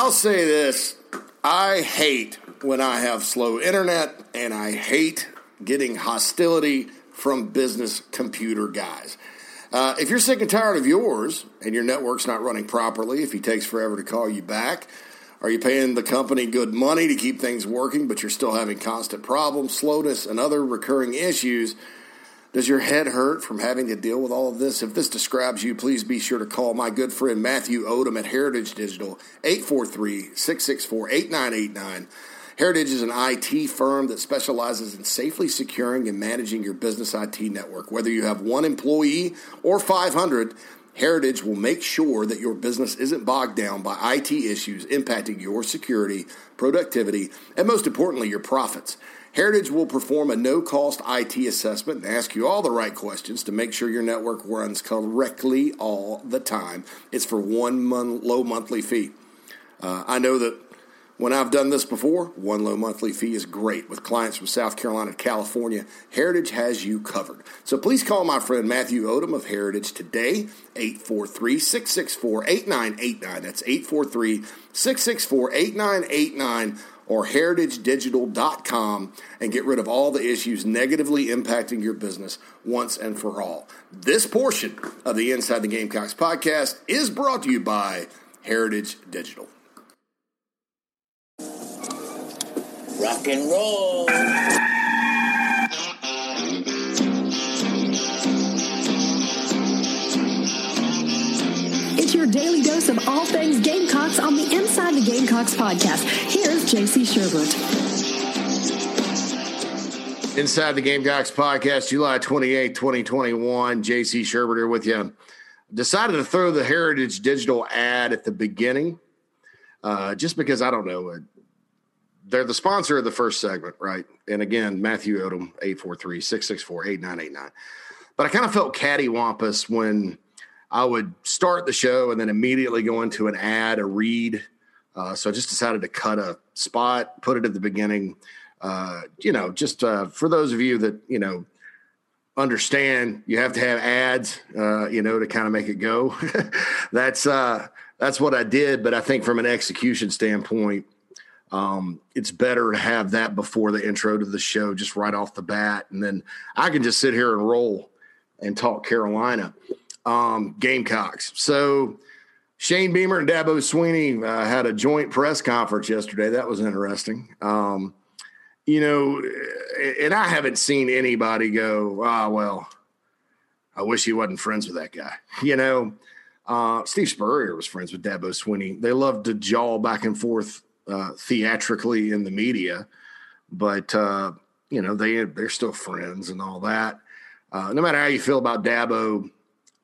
I'll say this I hate when I have slow internet, and I hate getting hostility from business computer guys. Uh, if you're sick and tired of yours and your network's not running properly, if he takes forever to call you back, are you paying the company good money to keep things working, but you're still having constant problems, slowness, and other recurring issues? Does your head hurt from having to deal with all of this? If this describes you, please be sure to call my good friend Matthew Odom at Heritage Digital, 843 664 8989. Heritage is an IT firm that specializes in safely securing and managing your business IT network. Whether you have one employee or 500, Heritage will make sure that your business isn't bogged down by IT issues impacting your security, productivity, and most importantly, your profits. Heritage will perform a no cost IT assessment and ask you all the right questions to make sure your network runs correctly all the time. It's for one month, low monthly fee. Uh, I know that when I've done this before, one low monthly fee is great. With clients from South Carolina to California, Heritage has you covered. So please call my friend Matthew Odom of Heritage today, 843 664 8989. That's 843 664 8989 or heritagedigital.com and get rid of all the issues negatively impacting your business once and for all. This portion of the Inside the Gamecocks podcast is brought to you by Heritage Digital. Rock and roll. Your daily dose of all things Gamecocks on the Inside the Gamecocks podcast. Here's JC Shurburtt. Inside the Gamecocks podcast, July 28, 2021. JC Shurburtt here with you. Decided to throw the Heritage Digital ad at the beginning uh, just because I don't know. They're the sponsor of the first segment, right? And again, Matthew Odom, 843 664 8989. But I kind of felt cattywampus when I would start the show and then immediately go into an ad, a read. Uh, so I just decided to cut a spot, put it at the beginning. Uh, you know, just uh, for those of you that, you know, understand you have to have ads, uh, you know, to kind of make it go. that's uh, that's what I did. But I think from an execution standpoint, um, it's better to have that before the intro to the show, just right off the bat, and then I can just sit here and roll and talk Carolina um, Gamecocks. So Shane Beamer and Dabo Swinney uh, had a joint press conference yesterday. That was interesting. Um, you know, and I haven't seen anybody go, ah, well, I wish he wasn't friends with that guy. You know, uh, Steve Spurrier was friends with Dabo Swinney. They loved to jaw back and forth uh, theatrically in the media, but uh, you know they they're still friends and all that. Uh, no matter how you feel about Dabo,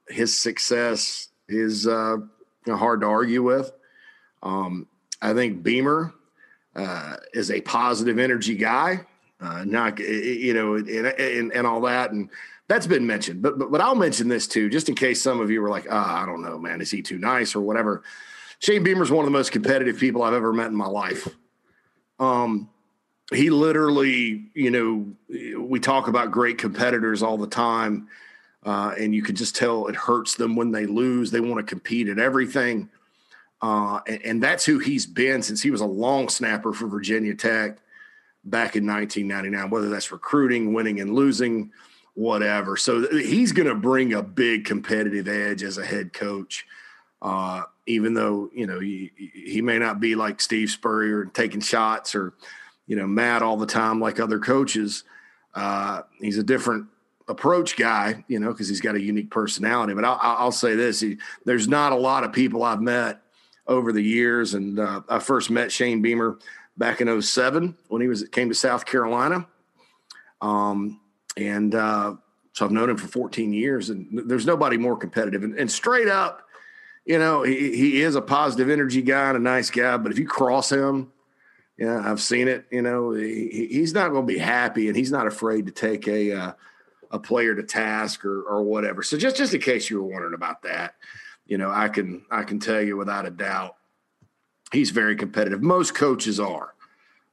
his success is uh, hard to argue with. Um, I think Beamer uh, is a positive energy guy, uh, not you know, and, and, and all that, and that's been mentioned. But, but but I'll mention this too, just in case some of you were like, ah, I don't know, man, is he too nice or whatever. Shane Beamer is one of the most competitive people I've ever met in my life. Um, he literally, you know, we talk about great competitors all the time, uh, and you can just tell it hurts them when they lose. They want to compete at everything, uh, and, and, that's who he's been since he was a long snapper for Virginia Tech back in 1999. Whether that's recruiting, winning, and losing, whatever. So he's going to bring a big competitive edge as a head coach. Uh, even though you know he, he may not be like Steve Spurrier taking shots or you know mad all the time like other coaches. Uh, he's a different approach guy, you know, because he's got a unique personality. But I'll, I'll say this: he, there's not a lot of people I've met over the years, and uh, I first met Shane Beamer back in 07 when he was came to South Carolina. Um, and uh, so I've known him for 14 years, and there's nobody more competitive. And, and straight up, you know, he, he is a positive energy guy and a nice guy, but if you cross him, yeah, I've seen it. You know, he, he's not going to be happy, and he's not afraid to take a uh, a player to task or or whatever. So just just in case you were wondering about that, you know, I can I can tell you without a doubt, he's very competitive. Most coaches are.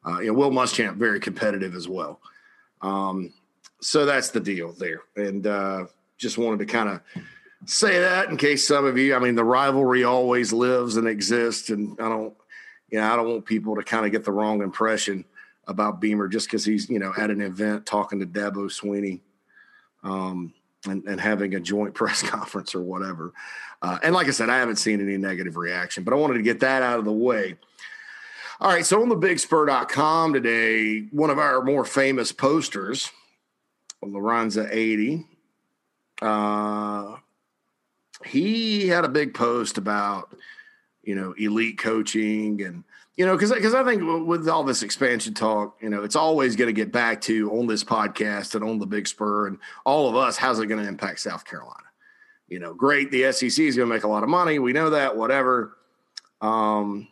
Uh, you know, Will Muschamp very competitive as well. Um, so that's the deal there, and uh, just wanted to kind of say that in case some of you, I mean, the rivalry always lives and exists, and I don't, you know, I don't want people to kind of get the wrong impression about Beamer just because he's, you know, at an event talking to Dabo Swinney um, and, and having a joint press conference or whatever. Uh, and like I said, I haven't seen any negative reaction, but I wanted to get that out of the way. All right, so on the bigspur.com today, one of our more famous posters, Lorenza 80, uh, he had a big post about, you know, elite coaching and you know, because because I think with all this expansion talk, you know, it's always going to get back to on this podcast and on the Big Spur and all of us. How's it going to impact South Carolina? You know, great. The SEC is going to make a lot of money. We know that. Whatever. Um,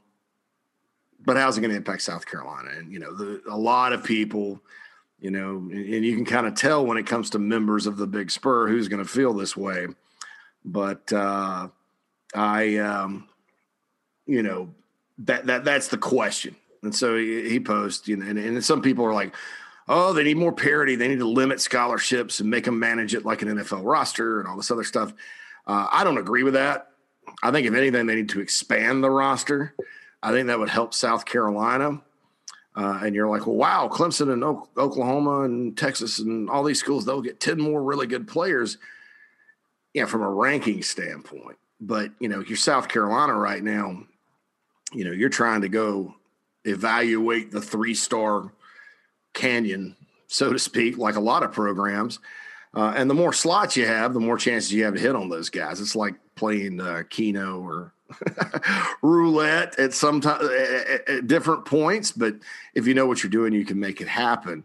but how's it going to impact South Carolina? And you know, the, a lot of people, you know, and, and you can kind of tell when it comes to members of the Big Spur who's going to feel this way. But uh, I, um, you know, that that that's the question. And so he, he you know, and, and some people are like, oh, they need more parity. They need to limit scholarships and make them manage it like an NFL roster and all this other stuff. Uh, I don't agree with that. I think if anything, they need to expand the roster. I think that would help South Carolina. Uh, and you're like, well, wow, Clemson and o- Oklahoma and Texas and all these schools, they'll get 10 more really good players. Yeah, from a ranking standpoint. But, you know, you're South Carolina right now, you know, you're trying to go evaluate the three star canyon, so to speak, like a lot of programs. Uh, and the more slots you have, the more chances you have to hit on those guys. It's like playing uh, Keno or roulette at some time at, at, different points. But if you know what you're doing, you can make it happen.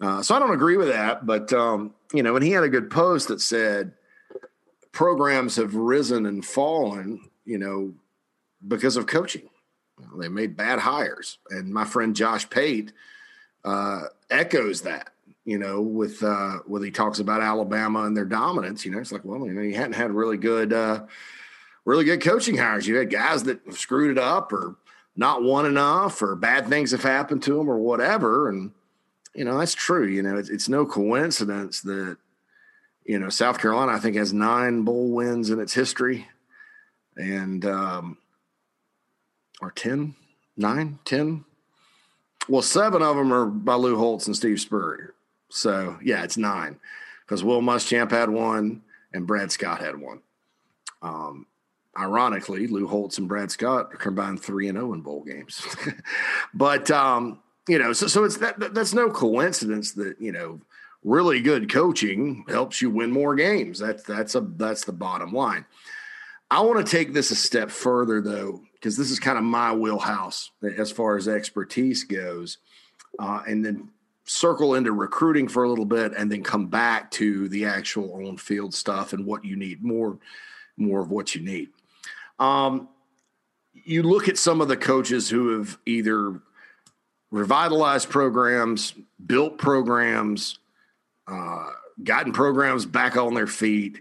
Uh, so I don't agree with that. But um, you know, and he had a good post that said programs have risen and fallen. You know, because of coaching. They made bad hires, and my friend Josh Pate uh, echoes that. You know, with uh, when he talks about Alabama and their dominance, you know, it's like, well, you know, you hadn't had really good, uh, really good coaching hires. You had guys that screwed it up, or not won enough, or bad things have happened to them, or whatever. And you know, that's true. You know, it's, it's no coincidence that you know South Carolina, I think, has nine bowl wins in its history, and um, or 10, 9, 10. Well, seven of them are by Lou Holtz and Steve Spurrier. So, yeah, it's nine because Will Muschamp had one and Brad Scott had one. Um, ironically, Lou Holtz and Brad Scott combined 3 and 0 in bowl games. but, um, you know, so, so it's that, that's no coincidence that, you know, really good coaching helps you win more games. That's, that's a, that's the bottom line. I want to take this a step further though because this is kind of my wheelhouse as far as expertise goes, uh, and then circle into recruiting for a little bit, and then come back to the actual on field stuff and what you need more, more of what you need. Um, you look at some of the coaches who have either revitalized programs, built programs, uh, gotten programs back on their feet.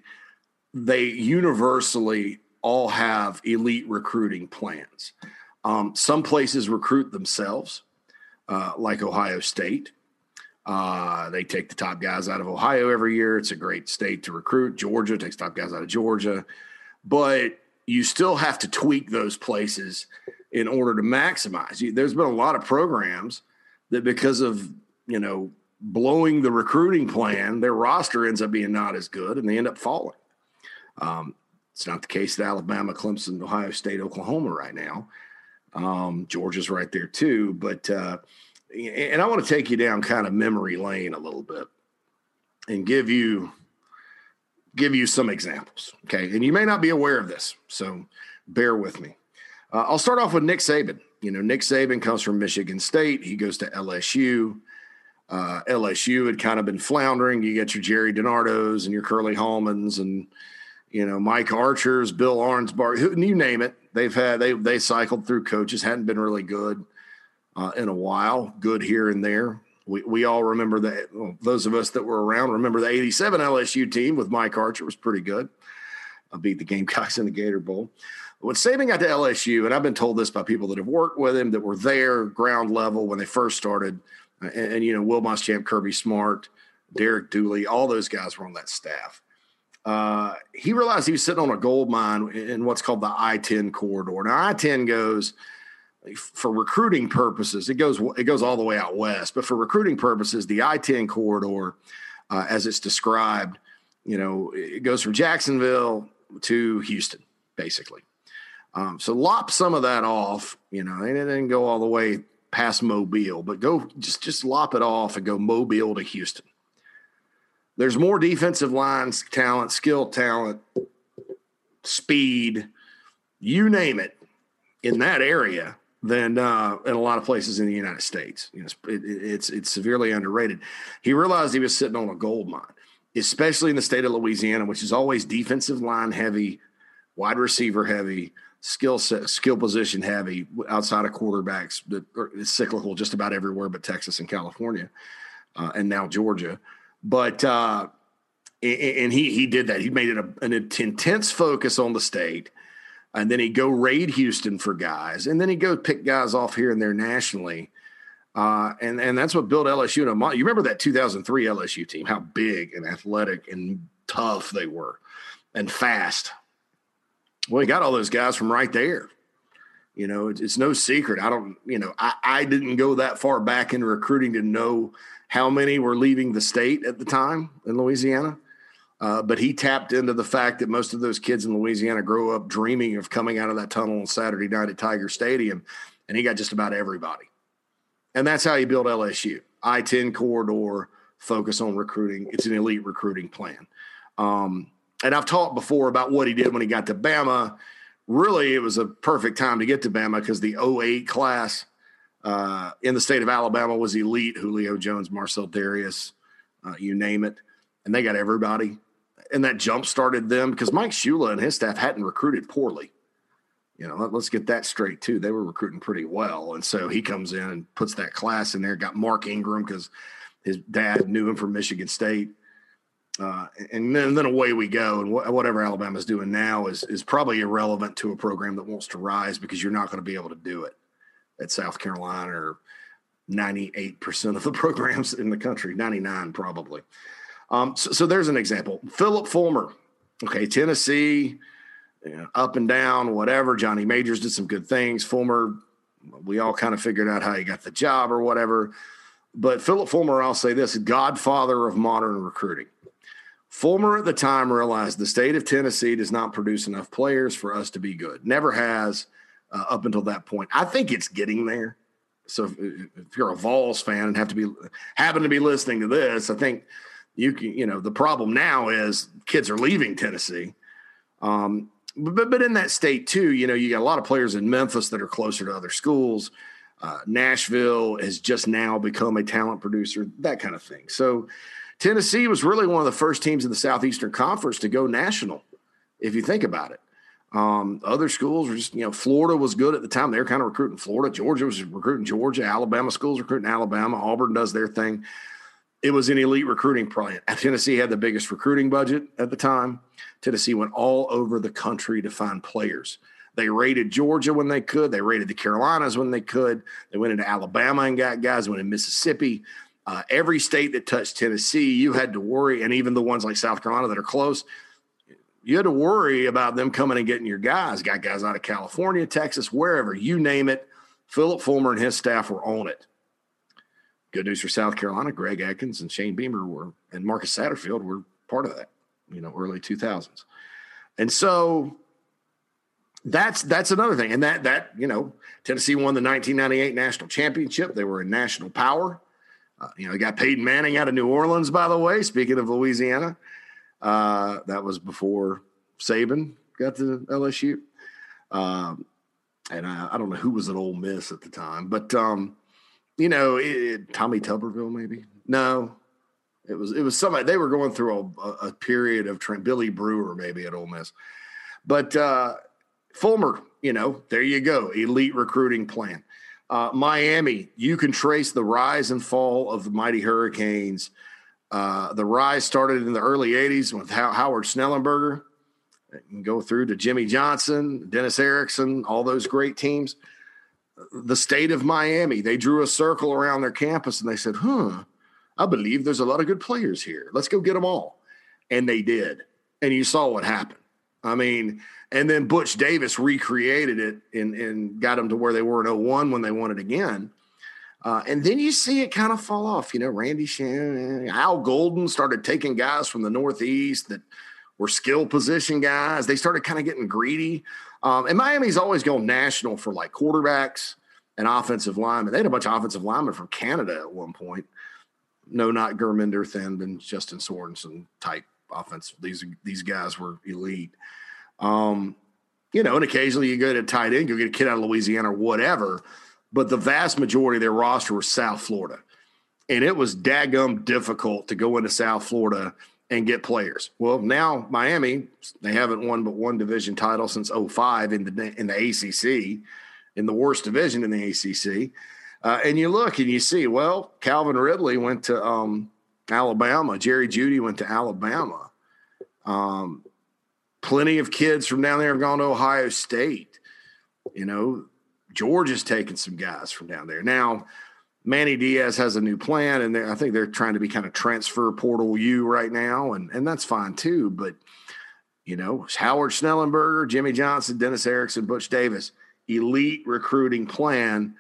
They universally all have elite recruiting plans. Um, some places recruit themselves, uh, like Ohio State. Uh, they take the top guys out of Ohio every year. It's a great state to recruit. Georgia takes top guys out of Georgia, but you still have to tweak those places in order to maximize. There's been a lot of programs that because of you know blowing the recruiting plan, their roster ends up being not as good, and they end up falling. Um, it's not the case at Alabama, Clemson, Ohio State, Oklahoma right now. Um, Georgia's right there too. But, uh, and I want to take you down kind of memory lane a little bit and give you give you some examples. Okay. And you may not be aware of this. So bear with me. Uh, I'll start off with Nick Saban. You know, Nick Saban comes from Michigan State. He goes to LSU. Uh, LSU had kind of been floundering. You get your Gerry DiNardos and your Curley Hallmans and you know, Mike Archer's, Bill Arnspark, who you name it. They've had they they cycled through coaches, hadn't been really good uh, in a while. Good here and there. We we all remember that. Well, those of us that were around remember the '87 LSU team with Mike Archer was pretty good. I beat the Gamecocks in the Gator Bowl. When Saban got to LSU, and I've been told this by people that have worked with him that were there ground level when they first started, and, and you know, Will Muschamp, Kirby Smart, Derek Dooley, all those guys were on that staff uh, he realized he was sitting on a gold mine in what's called the I 10 corridor. Now, I 10 goes for recruiting purposes, it goes it goes all the way out west. But for recruiting purposes, the I-10 corridor, uh, as it's described, you know, it goes from Jacksonville to Houston, basically. Um, so lop some of that off, you know, and then go all the way past Mobile, but go just just lop it off and go Mobile to Houston. There's more defensive lines talent, skill talent, speed, you name it, in that area than uh, in a lot of places in the United States. You know, it, it's it's severely underrated. He realized he was sitting on a gold mine, especially in the state of Louisiana, which is always defensive line heavy, wide receiver heavy skill set, skill position heavy outside of quarterbacks that are cyclical just about everywhere but Texas and California, uh, and now Georgia. But uh, and he he did that. He made it a, an intense focus on the state, and then he go raid Houston for guys, and then he go pick guys off here and there nationally. Uh, and and that's what built LSU. In a month. you remember that 2003 LSU team? How big and athletic and tough they were, and fast. Well, he got all those guys from right there. You know, it's, it's no secret. I don't, you know, I, I didn't go that far back in recruiting to know how many were leaving the state at the time in Louisiana. Uh, but he tapped into the fact that most of those kids in Louisiana grow up dreaming of coming out of that tunnel on Saturday night at Tiger Stadium, and he got just about everybody. And that's how he built LSU. I 10 corridor, focus on recruiting. It's an elite recruiting plan. Um, and I've talked before about what he did when he got to Bama. Really, it was a perfect time to get to Bama because the 08 class uh, in the state of Alabama was elite. Julio Jones, Marcell Dareus, uh, you name it. And they got everybody. And that jump started them because Mike Shula and his staff hadn't recruited poorly. You know, let, us get that straight too. They were recruiting pretty well. And so he comes in and puts that class in there, got Mark Ingram because his dad knew him from Michigan State uh, and then, then away we go. And wh- whatever Alabama's doing now is is probably irrelevant to a program that wants to rise because you're not going to be able to do it at South Carolina or 98% of the programs in the country, 99 probably. Um, so, so, there's an example. Philip Fulmer, okay, Tennessee, you know, up and down, whatever. Johnny Majors did some good things. Fulmer, we all kind of figured out how he got the job or whatever. But Philip Fulmer, I'll say this: godfather of modern recruiting. Fulmer at the time realized the state of Tennessee does not produce enough players for us to be good. Never has uh, up until that point. I think it's getting there. So if, if, you're a Vols fan and have to be happen to be listening to this, I think you can. You know, the problem now is kids are leaving Tennessee. Um, but but in that state too, you know, you got a lot of players in Memphis that are closer to other schools. Uh, Nashville has just now become a talent producer, that kind of thing. So Tennessee was really one of the first teams in the Southeastern Conference to go national, if you think about it. Um, other schools were just, you know, Florida was good at the time. They were kind of recruiting Florida. Georgia was recruiting Georgia. Alabama schools recruiting Alabama. Auburn does their thing. It was an elite recruiting plan. Tennessee had the biggest recruiting budget at the time. Tennessee went all over the country to find players. They raided Georgia when they could. They raided the Carolinas when they could. They went into Alabama and got guys. Went in Mississippi. Uh, every state that touched Tennessee, you had to worry, and even the ones like South Carolina that are close, you had to worry about them coming and getting your guys. Got guys out of California, Texas, wherever you name it. Philip Fulmer and his staff were on it. Good news for South Carolina: Greg Adkins and Shane Beamer were, and Marcus Satterfield were part of that. You know, early two thousands, and so that's that's another thing. And that that you know, Tennessee won the 1998 national championship. They were a national power. Uh, you know, they got Peyton Manning out of New Orleans, by the way. Speaking of Louisiana, uh, that was before Saban got to LSU. Um, and I, I, don't know who was at Ole Miss at the time, but um, you know, it, Tommy Tuberville, maybe. No, it was it was somebody. They were going through a, a period of trend. Billy Brewer, maybe at Ole Miss, but uh, Fulmer. You know, there you go, elite recruiting plan. Uh, Miami, you can trace the rise and fall of the mighty Hurricanes. Uh, the rise started in the early 80s with Howard Schnellenberger can go through to Jimmy Johnson, Dennis Erickson, all those great teams. The state of Miami, they drew a circle around their campus and they said, huh, I believe there's a lot of good players here. Let's go get them all. And they did. And you saw what happened. I mean, and then Butch Davis recreated it and, and got them to where they were in 01 when they won it again. Uh, and then you see it kind of fall off. You know, Randy Shannon, Al Golden started taking guys from the Northeast that were skill position guys. They started kind of getting greedy. Um, and Miami's always going national for like quarterbacks and offensive linemen. They had a bunch of offensive linemen from Canada at one point. No, not Gurminder Thind and Justin Sorensen type offense. These these guys were elite. Um, you know, and occasionally you go to tight end, you get a kid out of Louisiana or whatever. But the vast majority of their roster was South Florida. And it was daggum difficult to go into South Florida and get players. Well, now Miami, they haven't won but one division title since 05 in the in the ACC, in the worst division in the ACC. Uh, and you look and you see, well, Calvin Ridley went to um, Alabama. Jerry Jeudy went to Alabama. Um, plenty of kids from down there have gone to Ohio State. You know, Georgia's taking some guys from down there. Now, Manny Diaz has a new plan, and I think they're trying to be kind of transfer portal U right now, and and that's fine too. But you know, Howard Schnellenberger, Jimmy Johnson, Dennis Erickson, Butch Davis, elite recruiting plan.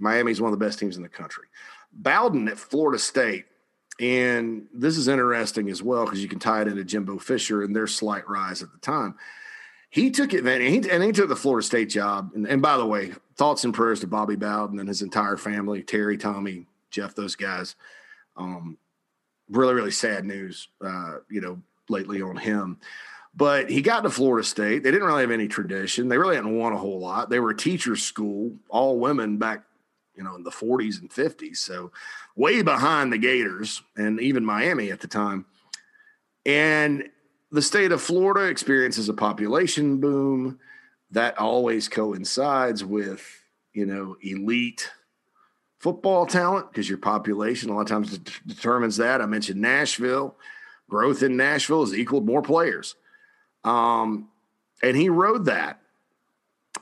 Miami's one of the best teams in the country. Bowden at Florida State, and this is interesting as well because you can tie it into Jimbo Fisher and their slight rise at the time he took advantage and he took the Florida State job. And, and, by the way, thoughts and prayers to Bobby Bowden and his entire family, Terry, Tommy, Jeff, those guys. Um, really, really sad news, uh, you know, lately on him. But he got to Florida State. They didn't really have any tradition. They really hadn't won a whole lot. They were a teacher's school, all women back, you know, in the 40s and 50s. So way behind the Gators and even Miami at the time. And the state of Florida experiences a population boom that always coincides with, you know, elite football talent because your population a lot of times de- determines that. I mentioned Nashville. Growth in Nashville has equaled more players. Um, and he rode that.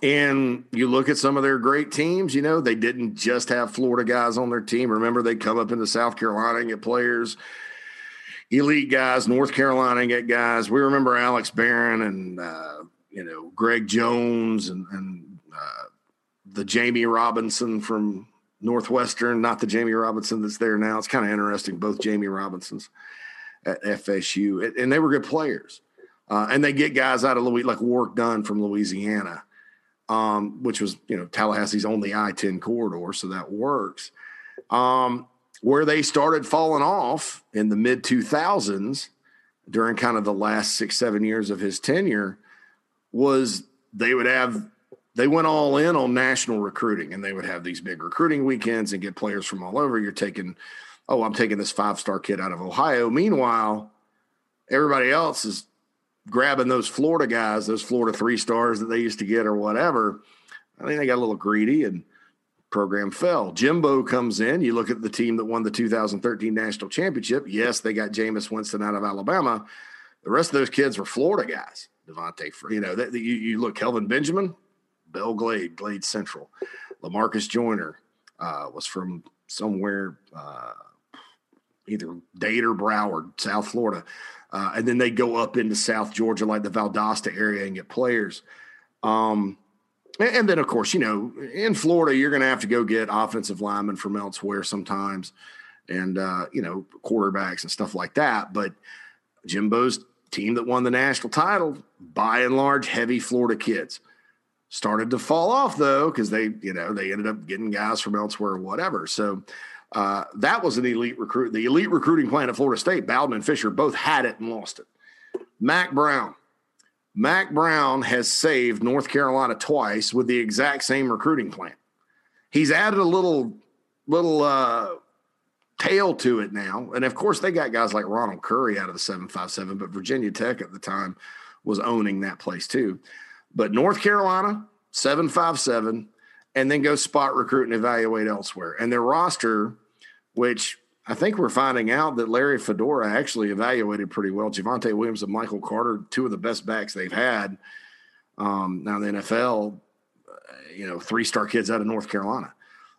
And you look at some of their great teams, you know, they didn't just have Florida guys on their team. Remember, they come up into South Carolina and get players elite guys, North Carolina get guys. We remember Alex Barron and uh, you know Greg Jones and, and uh, the Jamie Robinson from Northwestern, not the Jamie Robinson that's there now. It's kind of interesting, both Jamie Robinsons at FSU, and they were good players. Uh, and they get guys out of Louis like Warrick Dunn from Louisiana, um, which was you know Tallahassee's only I ten corridor, so that works. Um, where they started falling off in the mid 2000s during kind of the last six, seven years of his tenure was they would have, they went all in on national recruiting and they would have these big recruiting weekends and get players from all over. You're taking, oh, I'm taking this five star kid out of Ohio. Meanwhile, everybody else is grabbing those Florida guys, those Florida three stars that they used to get or whatever. I think they got a little greedy and program fell. Jimbo comes in. You look at the team that won the 2013 national championship. Yes, they got Jameis Winston out of Alabama. The rest of those kids were Florida guys. Devontae, you know, that, you, you look Kelvin Benjamin, Belle Glade, Glade Central. Lamarcus Joyner uh, was from somewhere, uh, either Dade or Broward, South Florida. Uh, and then they go up into South Georgia, like the Valdosta area, and get players. Um, and then, of course, you know, in Florida, you're going to have to go get offensive linemen from elsewhere sometimes, and uh, you know, quarterbacks and stuff like that. But Jimbo's team that won the national title, by and large, heavy Florida kids, started to fall off though because they, you know, they ended up getting guys from elsewhere or whatever. So uh, that was an elite recruit. The elite recruiting plan at Florida State, Bowden and Fisher both had it and lost it. Mack Brown Mack Brown has saved North Carolina twice with the exact same recruiting plan. He's added a little little uh, tail to it now, and of course they got guys like Ronald Curry out of the seven five seven, but Virginia Tech at the time was owning that place too. But North Carolina seven five seven, and then go spot recruit and evaluate elsewhere, and their roster, which I think we're finding out that Larry Fedora actually evaluated pretty well. Javonte Williams and Michael Carter, two of the best backs they've had. Um, now the NFL, uh, you know, three star kids out of North Carolina.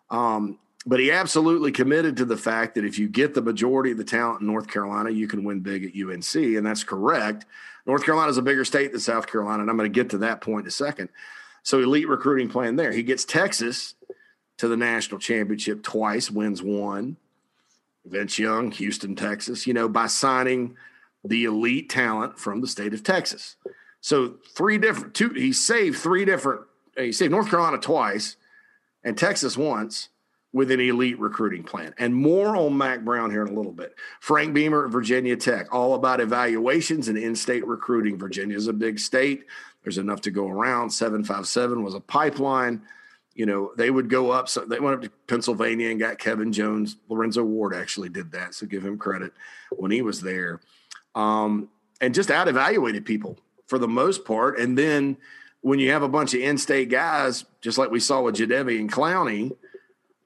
Um, but he absolutely committed to the fact that if you get the majority of the talent in North Carolina, you can win big at UNC, and that's correct. North Carolina is a bigger state than South Carolina, and I'm going to get to that point in a second. So elite recruiting plan there. He gets Texas to the national championship twice, wins one. Vince Young, Houston, Texas, you know, by signing the elite talent from the state of Texas. So three different two he saved three different uh, he saved North Carolina twice and Texas once with an elite recruiting plan. And more on Mack Brown here in a little bit. Frank Beamer at Virginia Tech, all about evaluations and in-state recruiting. Virginia is a big state. There's enough to go around. 757 was a pipeline. You know, they would go up. So they went up to Pennsylvania and got Kevin Jones. Lorenzo Ward actually did that. So give him credit when he was there. Um, and just out evaluated people for the most part. And then when you have a bunch of in-state guys, just like we saw with Jadeveon and Clowney,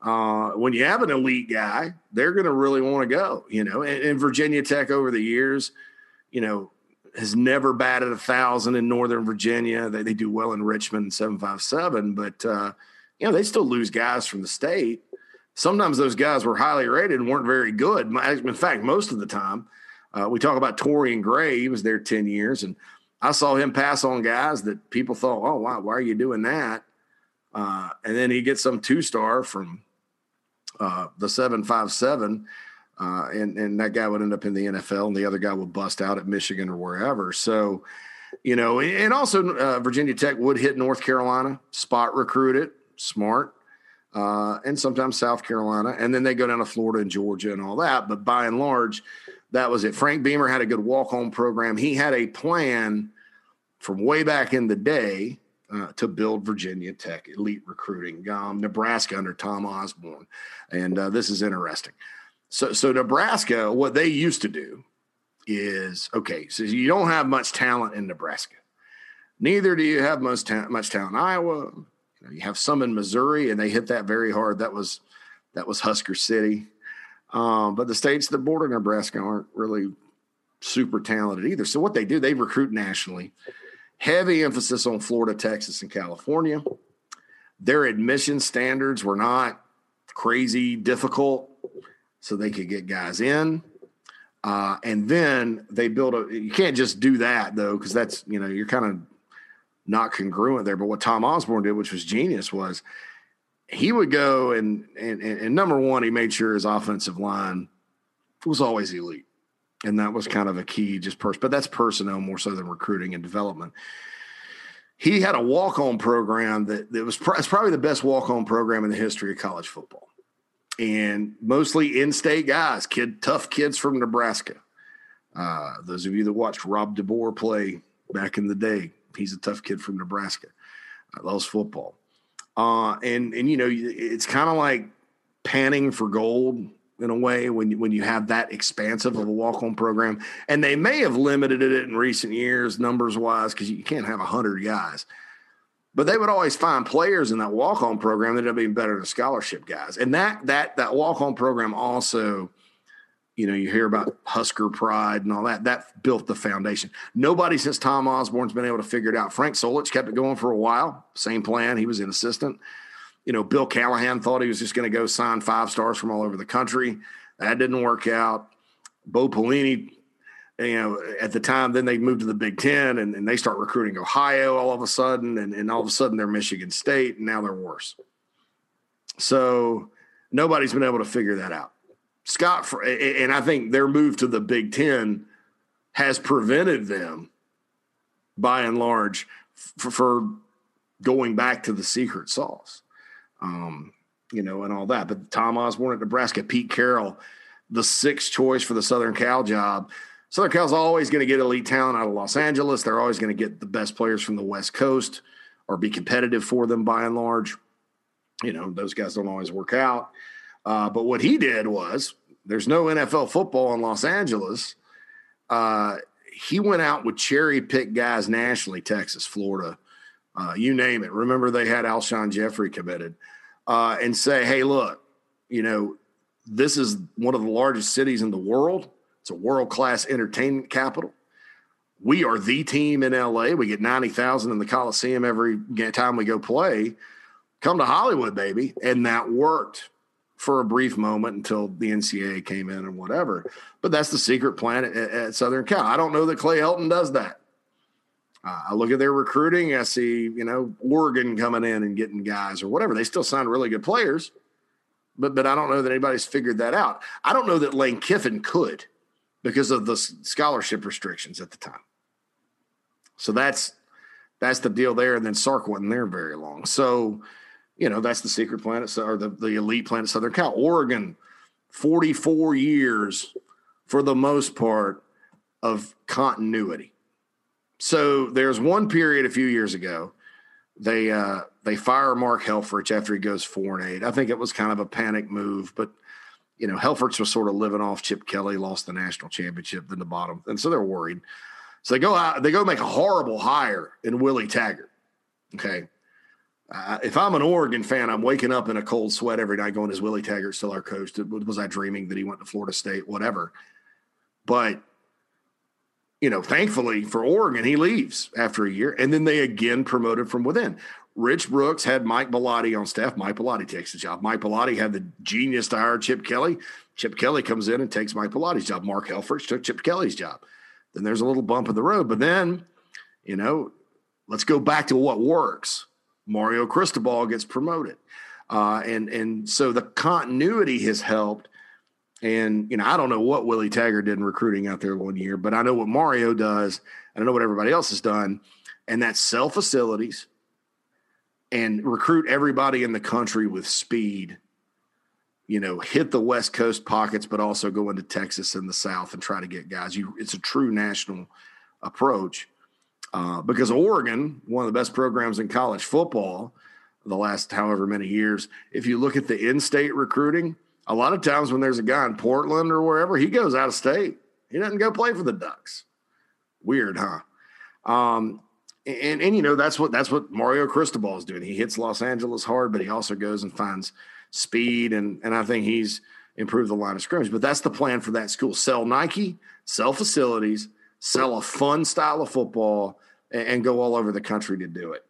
uh, when you have an elite guy, they're going to really want to go. You know, and, and Virginia Tech over the years, you know, has never batted a thousand in Northern Virginia. They, they do well in Richmond, seven five seven, but uh, you know they still lose guys from the state. Sometimes those guys were highly rated and weren't very good. In fact, most of the time, uh, we talk about Torrian Gray. He was there ten years, and I saw him pass on guys that people thought, "Oh, wow, why are you doing that?" Uh, and then he gets some two star from uh, the seven five seven uh, and and that guy would end up in the NFL, and the other guy would bust out at Michigan or wherever. So, you know, and also uh, Virginia Tech would hit North Carolina, spot recruit it, smart, uh, and sometimes South Carolina, and then they go down to Florida and Georgia and all that. But by and large, that was it. Frank Beamer had a good walk home program. He had a plan from way back in the day. Uh, to build Virginia Tech elite recruiting, um, Nebraska under Tom Osborne, and uh, this is interesting. So, so Nebraska, what they used to do is okay. So you don't have much talent in Nebraska. Neither do you have much ta- much talent in Iowa. You, know, you have some in Missouri, and they hit that very hard. That was that was Husker City. Um, but the states that border Nebraska aren't really super talented either. So what they do, they recruit nationally. Heavy emphasis on Florida, Texas, and California. Their admission standards were not crazy difficult so they could get guys in. Uh, and then they build a, you can't just do that though, because that's, you know, you're kind of not congruent there. But what Tom Osborne did, which was genius, was he would go and, and, and number one, he made sure his offensive line was always elite. And that was kind of a key just person, but that's personnel more so than recruiting and development. He had a walk on program that, that was pr- probably the best walk on program in the history of college football and mostly in-state guys, kid, tough kids from Nebraska. Uh, those of you that watched Rob DeBoer play back in the day, he's a tough kid from Nebraska. Loves football, uh, and and you know it's kind of like panning for gold in a way when you, when you have that expansive of a walk-on program, and they may have limited it in recent years numbers wise because you can't have hundred guys but they would always find players in that walk on program that up being better than scholarship guys. And that that that walk on program also, you know, you hear about Husker pride and all that. That built the foundation. Nobody since Tom Osborne's been able to figure it out. Frank Solich kept it going for a while. Same plan. He was an assistant. You know, Bill Callahan thought he was just going to go sign five stars from all over the country. That didn't work out. Bo Pelini you know, at the time, then they moved to the Big Ten and, and, they start recruiting Ohio all of a sudden, and, and all of a sudden they're Michigan State, and now they're worse. So nobody's been able to figure that out. Scott, and I think their move to the Big Ten has prevented them, by and large, for, going back to the secret sauce, um, you know, and all that. But Tom Osborne at Nebraska, Pete Carroll, the sixth choice for the Southern Cal job Southern Cal's always going to get elite talent out of Los Angeles. They're always going to get the best players from the West Coast or be competitive for them by and large. You know, those guys don't always work out. Uh, but what he did was there's no NFL football in Los Angeles. Uh, he went out with cherry pick guys nationally, Texas, Florida, uh, you name it. Remember, they had Alshon Jeffery committed uh, and say, hey, look, you know, this is one of the largest cities in the world it's a world class entertainment capital. We are the team in LA. We get 90,000 in the Coliseum every time we go play. Come to Hollywood, baby. And that worked for a brief moment until the NCAA came in and whatever. But that's the secret plan at, at Southern Cal. I don't know that Clay Helton does that. Uh, I look at their recruiting. I see, you know, Oregon coming in and getting guys or whatever. They still sign really good players, but but I don't know that anybody's figured that out. I don't know that Lane Kiffin could because of the scholarship restrictions at the time. So that's that's the deal there. And then Sark wasn't there very long. So, you know, that's the secret planet or the, the elite planet Southern Cal. Oregon, 44 years for the most part of continuity. So there's one period a few years ago. They uh, they fire Mark Helfrich after he goes four and eight. I think it was kind of a panic move, but you know Helfrich was sort of living off Chip Kelly, lost the national championship, then the bottom, and so they're worried. So they go out, they go make a horrible hire in Willie Taggart. Okay. Uh, if I'm an Oregon fan, I'm waking up in a cold sweat every night going, is Willie Taggart still our coach? Was I dreaming that he went to Florida State? Whatever. But, you know, thankfully for Oregon, he leaves after a year. And then they again promoted from within. Rich Brooks had Mike Bellotti on staff. Mike Bellotti takes the job. Mike Bellotti had the genius to hire Chip Kelly. Chip Kelly comes in and takes Mike Bellotti's job. Mark Helfrich took Chip Kelly's job then there's a little bump in the road. But then, you know, let's go back to what works. Mario Cristobal gets promoted. Uh, and and so the continuity has helped. And you know, I don't know what Willie Taggart did in recruiting out there one year, but I know what Mario does, I don't know what everybody else has done, and that's sell facilities and recruit everybody in the country with speed you know, hit the West Coast pockets, but also go into Texas and the South and try to get guys. You, it's a true national approach uh, because Oregon, one of the best programs in college football, the last however many years. If you look at the in-state recruiting, a lot of times when there's a guy in Portland or wherever, he goes out of state. He doesn't go play for the Ducks. Weird, huh? Um, and and you know that's what that's what Mario Cristobal is doing. He hits Los Angeles hard, but he also goes and finds speed, and and I think he's improved the line of scrimmage. But that's the plan for that school: sell Nike, sell facilities, sell a fun style of football, and, and go all over the country to do it.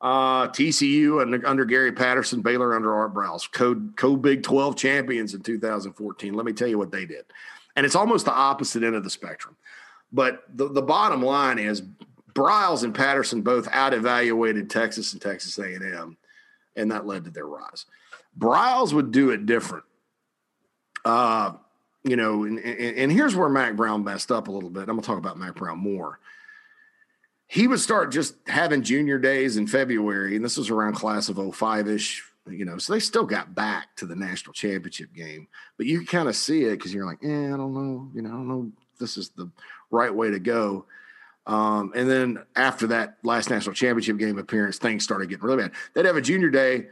Uh, TCU and under Gary Patterson, Baylor under Art Briles, co co Big Twelve champions in 2014. Let me tell you what they did, and it's almost the opposite end of the spectrum. But the, the bottom line is Briles and Patterson both out evaluated Texas and Texas A&M, and that led to their rise. Briles would do it different. Uh, you know, and, and, and, here's where Mack Brown messed up a little bit. I'm gonna talk about Mack Brown more. He would start just having junior days in February, and this was around class of 05-ish, you know, so they still got back to the national championship game, but you kind of see it because you're like, eh, I don't know, you know, I don't know this is the right way to go. Um, and then after that last national championship game appearance, things started getting really bad. They'd have a junior day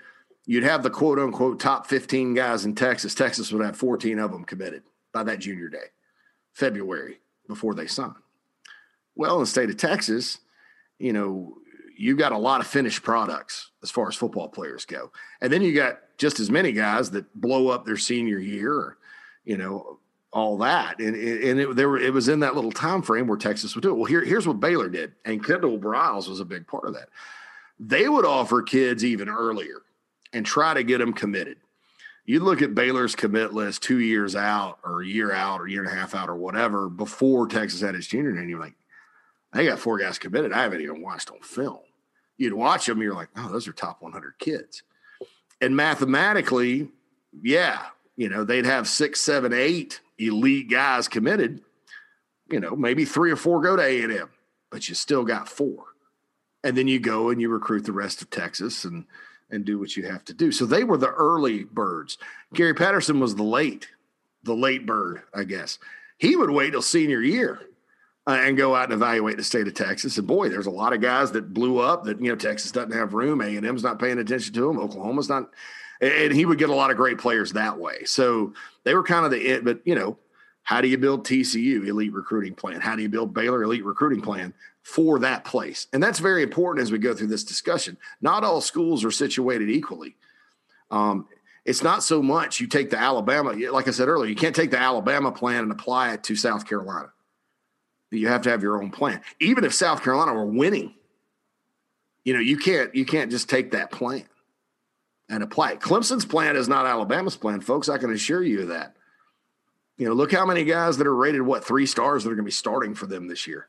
you'd have the quote unquote top 15 guys in Texas. Texas would have 14 of them committed by that junior day, February, before they sign. Well, in the state of Texas, you know, you got a lot of finished products as far as football players go. And then you got just as many guys that blow up their senior year or, you know, all that. And, and it, there were, it was in that little time frame where Texas would do it. Well, here, here's what Baylor did. And Kendall Briles was a big part of that. They would offer kids even earlier and try to get them committed. You look at Baylor's commit list two years out or a year out or year and a half out or whatever before Texas had its junior, and you're like, they got four guys committed. I haven't even watched on film. You'd watch them, you're like, oh, those are top 100 kids. And mathematically, yeah, you know, they'd have six, seven, eight elite guys committed. You know, maybe three or four go to A and M, but you still got four. And then you go and you recruit the rest of Texas and – and do what you have to do. So they were the early birds. Gary Patterson was the late, the late bird, I guess. He would wait till senior year uh, and go out and evaluate the state of Texas. And boy, there's a lot of guys that blew up that you know Texas doesn't have room. A and M's not paying attention to them. Oklahoma's not, and he would get a lot of great players that way. So they were kind of the it. But you know, how do you build TCU elite recruiting plan? How do you build Baylor elite recruiting plan? For that place. And that's very important as we go through this discussion. Not all schools are situated equally. Um, it's not so much you take the Alabama, like I said earlier, you can't take the Alabama plan and apply it to South Carolina. You have to have your own plan. Even if South Carolina were winning, you know, you can't you can't just take that plan. and apply it. Clemson's plan is not Alabama's plan, folks. I can assure you of that. You know, look how many guys that are rated what three stars that are going to be starting for them this year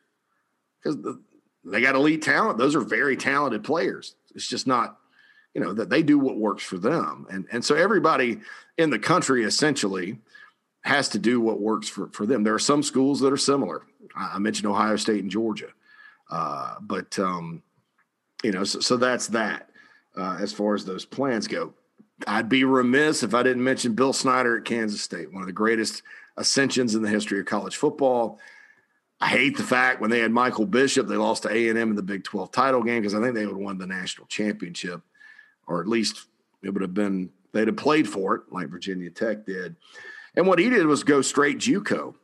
because the, they got elite talent. Those are very talented players. It's just not, you know, that they do what works for them. And and so everybody in the country essentially has to do what works for, for them. There are some schools that are similar. I, mentioned Ohio State and Georgia. Uh, but um, you know, so, so that's that uh, as far as those plans go. I'd be remiss if I didn't mention Bill Snyder at Kansas State, one of the greatest ascensions in the history of college football. I hate the fact when they had Michael Bishop, they lost to A and M in the Big Twelve title game because I think they would have won the national championship, or at least it would have been they'd have played for it like Virginia Tech did. And what he did was go straight JUCO.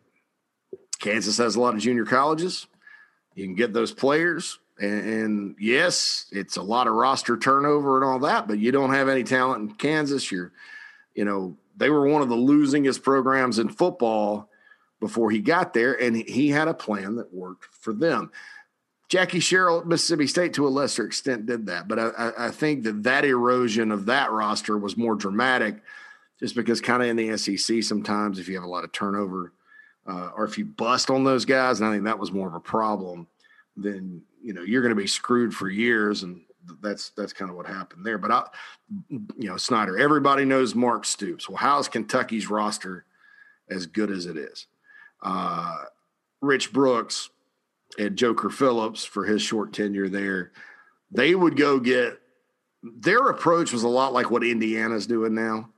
Kansas has a lot of junior colleges. You can get those players, and, and yes, it's a lot of roster turnover and all that, but you don't have any talent in Kansas. You're, you know, they were one of the losingest programs in football before he got there, and he had a plan that worked for them. Jackie Sherrill at Mississippi State, to a lesser extent, did that, but I, I think that that erosion of that roster was more dramatic, just because kind of in the SEC sometimes if you have a lot of turnover uh, or if you bust on those guys, and I think that was more of a problem, then you know you're going to be screwed for years, and that's that's kind of what happened there. But I, you know, Snyder, everybody knows Mark Stoops. Well, how's Kentucky's roster as good as it is? Uh, Rich Brooks and Joker Phillips for his short tenure there, they would go get their approach was a lot like what Indiana's doing now,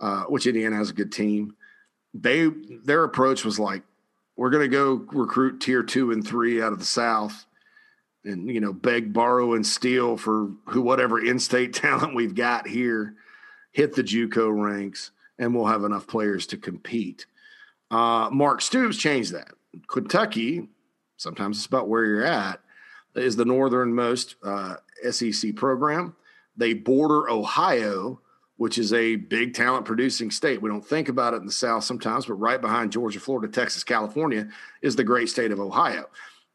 uh, which Indiana has a good team. They their approach was like, we're going to go recruit tier two and three out of the South, and you know beg, borrow, and steal for who whatever in-state talent we've got here, hit the JUCO ranks, and we'll have enough players to compete. Uh, Mark Stoops changed that. Kentucky, sometimes it's about where you're at, is the northernmost uh, SEC program. They border Ohio, which is a big talent producing state. We don't think about it in the South sometimes, but right behind Georgia, Florida, Texas, California is the great state of Ohio.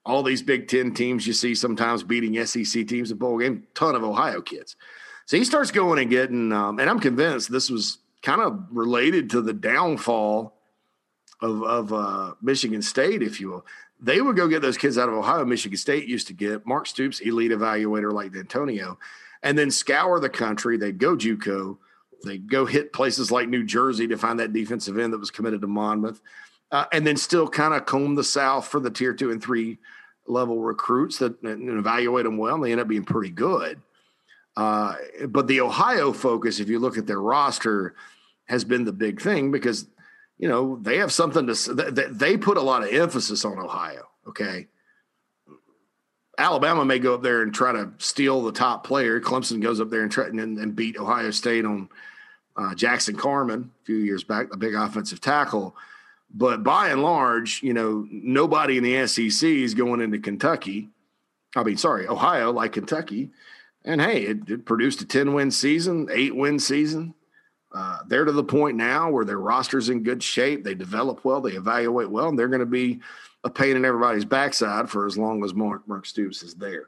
All these Big Ten teams you see sometimes beating SEC teams in bowl game, ton of Ohio kids. So he starts going and getting, um, and I'm convinced this was kind of related to the downfall of, of uh, Michigan State, if you will, they would go get those kids out of Ohio. Michigan State used to get Mark Stoops, elite evaluator like Dantonio, and then scour the country. They'd go JUCO. They'd go hit places like New Jersey to find that defensive end that was committed to Monmouth, uh, and then still kind of comb the South for the tier two and three level recruits that and evaluate them well. And they end up being pretty good. Uh, but the Ohio focus, if you look at their roster, has been the big thing because you know, they have something to they put a lot of emphasis on Ohio. Okay. Alabama may go up there and try to steal the top player. Clemson goes up there and try and, and beat Ohio State on uh, Jackson Carman a few years back, the big offensive tackle. But by and large, you know, nobody in the SEC is going into Kentucky. I mean, sorry, Ohio like Kentucky. And hey, it, it produced a 10 win season, eight win season. Uh, they're to the point now where their roster's in good shape. They develop well, they evaluate well, and they're going to be a pain in everybody's backside for as long as Mark, Mark Stoops is there.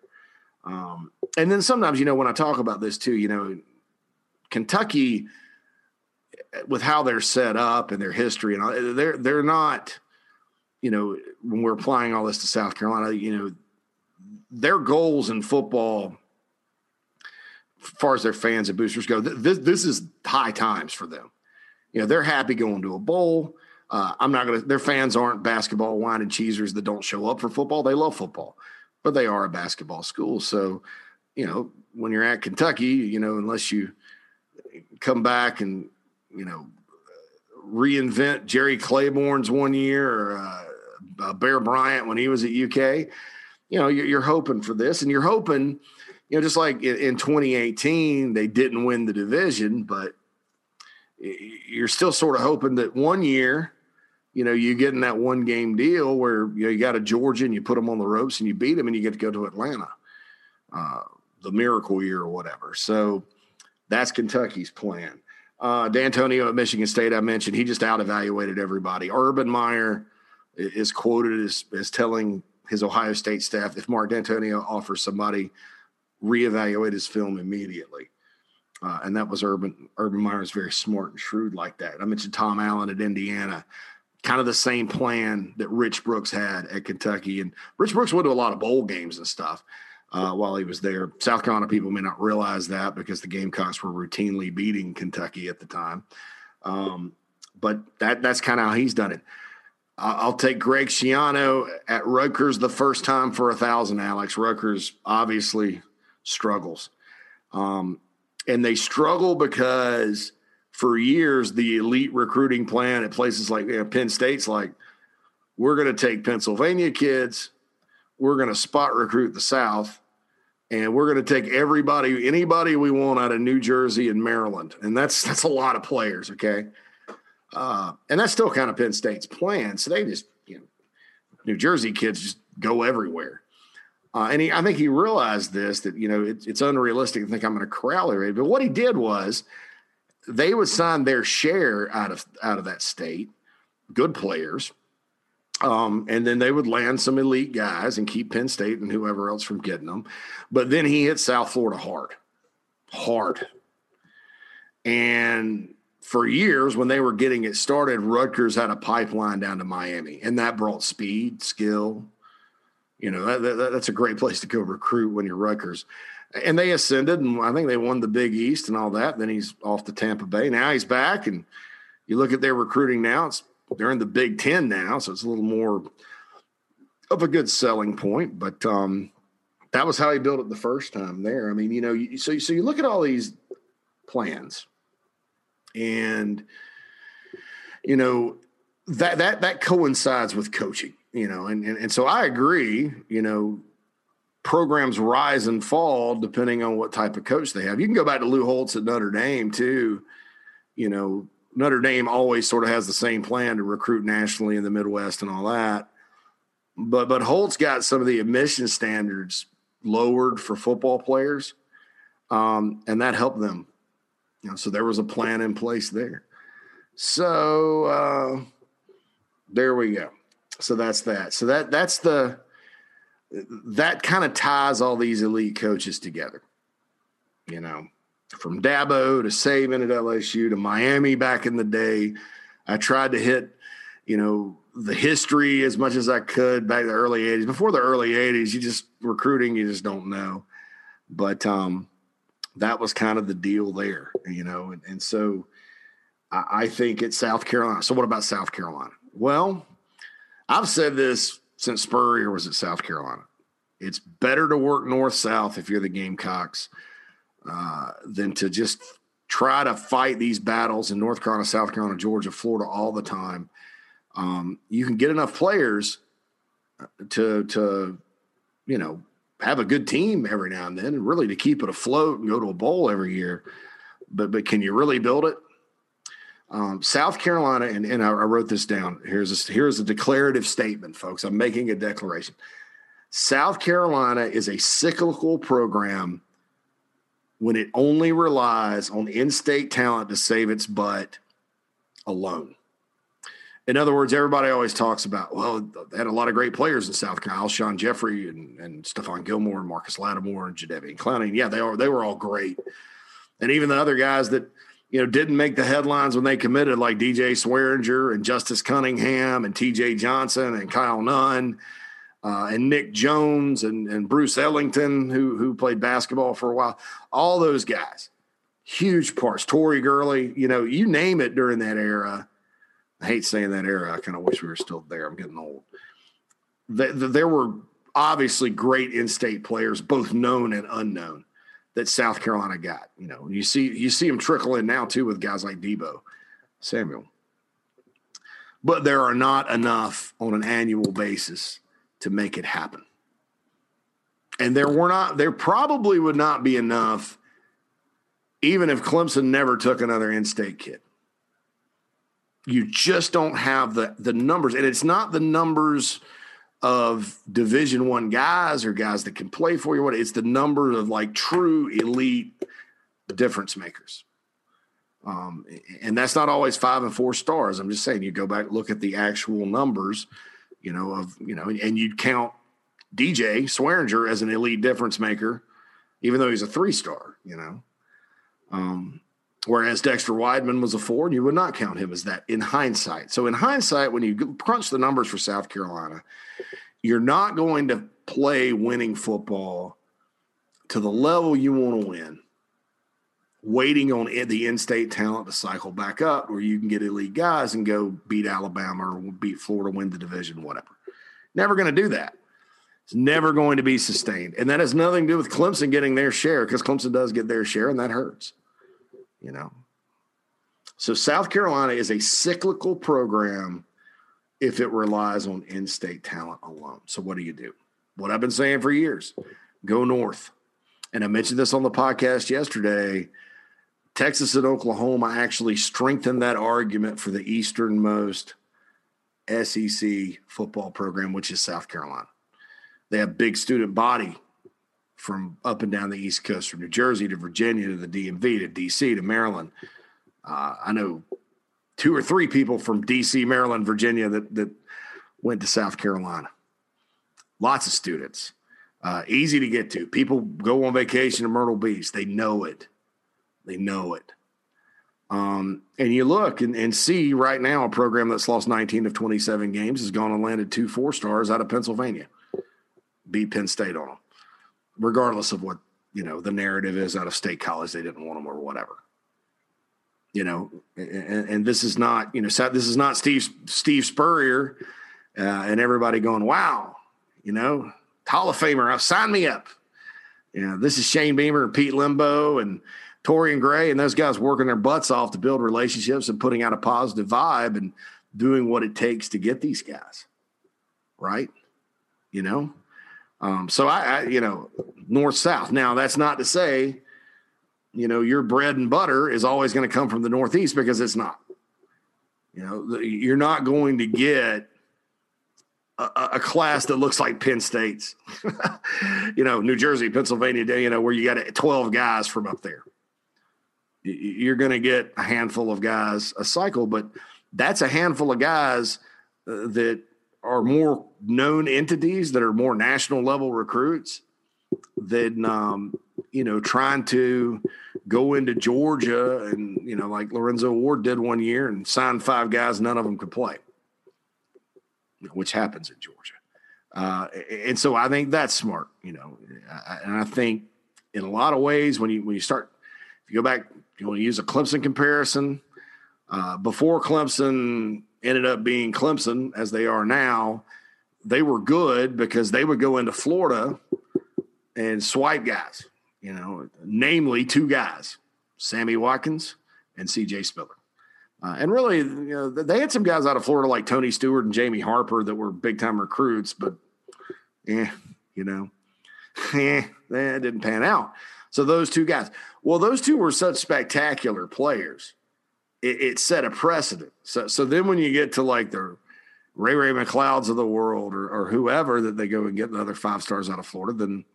Um, and then sometimes, you know, when I talk about this too, you know, Kentucky, with how they're set up and their history, and all, they're they're not, you know, when we're applying all this to South Carolina, you know, their goals in football far as their fans and boosters go, this this is high times for them. You know, they're happy going to a bowl. Uh, I'm not to. Their fans aren't basketball wine and cheesers that don't show up for football. They love football, but they are a basketball school. So, you know, when you're at Kentucky, you know, unless you come back and you know reinvent Jerry Claiborne's one year or uh, Bear Bryant when he was at UK, you know, you're, you're hoping for this, and you're hoping you know, just like in 2018, they didn't win the division, but you're still sort of hoping that one year, you know, you get in that one game deal where you know you got a Georgia and you put them on the ropes and you beat them and you get to go to Atlanta, uh, the miracle year or whatever. So that's Kentucky's plan. Uh, Dantonio at Michigan State, I mentioned, he just out evaluated everybody. Urban Meyer is quoted as, as telling his Ohio State staff if Mark Dantonio offers somebody reevaluate his film immediately. Uh, and that was Urban. Urban Meyer is very smart and shrewd like that. I mentioned Tom Allen at Indiana, kind of the same plan that Rich Brooks had at Kentucky. And Rich Brooks went to a lot of bowl games and stuff uh, while he was there. South Carolina people may not realize that because the Gamecocks were routinely beating Kentucky at the time. Um, but that that's kind of how he's done it. I'll take Greg Schiano at Rutgers the first time for a thousand. Alex Rutgers obviously struggles, um, and they struggle because for years the elite recruiting plan at places like you know, Penn State's like we're going to take Pennsylvania kids, we're going to spot recruit the South, and we're going to take everybody, anybody we want out of New Jersey and Maryland, and that's that's a lot of players. Okay. Uh, and that's still kind of Penn State's plan. So they just, you know, New Jersey kids just go everywhere. Uh, and he, I think he realized this that you know it, it's unrealistic to think I'm going to corral everybody. But what he did was they would sign their share out of out of that state, good players, um, and then they would land some elite guys and keep Penn State and whoever else from getting them. But then he hit South Florida hard, hard, and for years when they were getting it started, Rutgers had a pipeline down to Miami, and that brought speed, skill. You know, that, that, that's a great place to go recruit when you're Rutgers. And they ascended, and I think they won the Big East and all that. Then he's off to Tampa Bay. Now he's back, and you look at their recruiting now. It's they're in the Big Ten now, so it's a little more of a good selling point. But um, that was how he built it the first time there. I mean, you know, so so you look at all these plans and you know that that that coincides with coaching you know and, and and so i agree you know programs rise and fall depending on what type of coach they have you can go back to lou holtz at notre dame too you know notre dame always sort of has the same plan to recruit nationally in the midwest and all that but but holtz got some of the admission standards lowered for football players um, and that helped them you know, so there was a plan in place there. So uh, there we go. So that's that. So that that's the that kind of ties all these elite coaches together. You know, from Dabo to Saban at LSU to Miami back in the day. I tried to hit, you know, the history as much as I could back in the early 80s. Before the early 80s, you just recruiting, you just don't know. But um, that was kind of the deal there, you know. And, and so I, I think it's South Carolina. So what about South Carolina? Well, I've said this since Spurrier was at South Carolina. It's better to work north south if you're the Gamecocks uh, than to just try to fight these battles in North Carolina, South Carolina, Georgia, Florida all the time. Um, you can get enough players uh, to to you know have a good team every now and then, and really to keep it afloat and go to a bowl every year. But but can you really build it? Um, South Carolina, and, and I, I, wrote this down. Here's a, here's a declarative statement, folks. I'm making a declaration. South Carolina is a cyclical program when it only relies on in-state talent to save its butt alone in other words, everybody always talks about, well, they had a lot of great players in South Carolina, Alshon Jeffery and, and Stephon Gilmore and Marcus Lattimore and Jadeveon Clowney. Yeah, they are they were all great. And even the other guys that, you know, didn't make the headlines when they committed, like DJ Swearinger and Justice Cunningham and TJ Johnson and Kyle Nunn uh, and Nick Jones and, and Bruce Ellington, who who played basketball for a while. All those guys, huge parts. Tori Gurley, you know, you name it during that era I hate saying that era. I kind of wish we were still there. I'm getting old. The, the, there were obviously great in-state players, both known and unknown, that South Carolina got. You know, you see you see them trickle in now too with guys like Deebo, Samuel. But there are not enough on an annual basis to make it happen. And there were not there probably would not be enough even if Clemson never took another in-state kid you just don't have the the numbers, and it's not the numbers of Division One guys or guys that can play for you. What it's the number of like true elite difference makers. Um, and that's not always five and four stars. I'm just saying you go back look at the actual numbers, you know, of you know, and you'd count DJ Swearinger as an elite difference maker, even though he's a three star, you know. Um, whereas Dexter Wideman was a four, and you would not count him as that in hindsight. So in hindsight, when you crunch the numbers for South Carolina, you're not going to play winning football to the level you want to win, waiting on the in-state talent to cycle back up, where you can get elite guys and go beat Alabama or beat Florida, win the division, whatever. Never going to do that. It's never going to be sustained. And that has nothing to do with Clemson getting their share because Clemson does get their share and that hurts, you know. So South Carolina is a cyclical program if it relies on in state talent alone. So what do you do? What I've been saying for years go north. And I mentioned this on the podcast yesterday. Texas and Oklahoma actually strengthened that argument for the easternmost SEC football program, which is South Carolina. They have big student body from up and down the East Coast, from New Jersey to Virginia to the DMV to DC to Maryland. Uh, I know two or three people from DC, Maryland, Virginia that that went to South Carolina. Lots of students, uh, easy to get to. People go on vacation to Myrtle Beach. They know it. They know it. Um, and you look and, and, see right now a program that's lost 19 of 27 games has gone and landed two four stars out of Pennsylvania, beat Penn State on them, regardless of what you know the narrative is out of State College. They didn't want them or whatever. You know, and, and this is not you know this is not Steve Steve Spurrier uh, and everybody going wow, you know, Hall of Famer, sign me up. You know, this is Shane Beamer and Pete Lembo and Torrian Gray and those guys working their butts off to build relationships and putting out a positive vibe and doing what it takes to get these guys. Right. You know? Um, so I, I, you know, north south. Now that's not to say, you know, your bread and butter is always going to come from the northeast because it's not. You know, you're not going to get a, a class that looks like Penn State's. you know, New Jersey, Pennsylvania, you know, where you got 12 guys from up there you're going to get a handful of guys a cycle, but that's a handful of guys uh, that are more known entities that are more national level recruits than um, you know trying to go into Georgia and you know like Lorenzo Ward did one year and sign five guys, none of them could play, which happens in Georgia. Uh, and so I think that's smart, you know, and I think in a lot of ways when you when you start if you go back you want to use a Clemson comparison, uh, before Clemson ended up being Clemson as they are now, they were good because they would go into Florida and swipe guys, you know, namely two guys, Sammy Watkins and CJ Spiller. Uh, and really, you know, they had some guys out of Florida like Tony Stewart and Jamie Harper that were big time recruits, but yeah, you know, eh, that didn't pan out. So those two guys. Well, those two were such spectacular players. It, it, set a precedent. So, so then when you get to like the Ray Ray McClouds of the world or, or whoever that they go and get another five stars out of Florida, then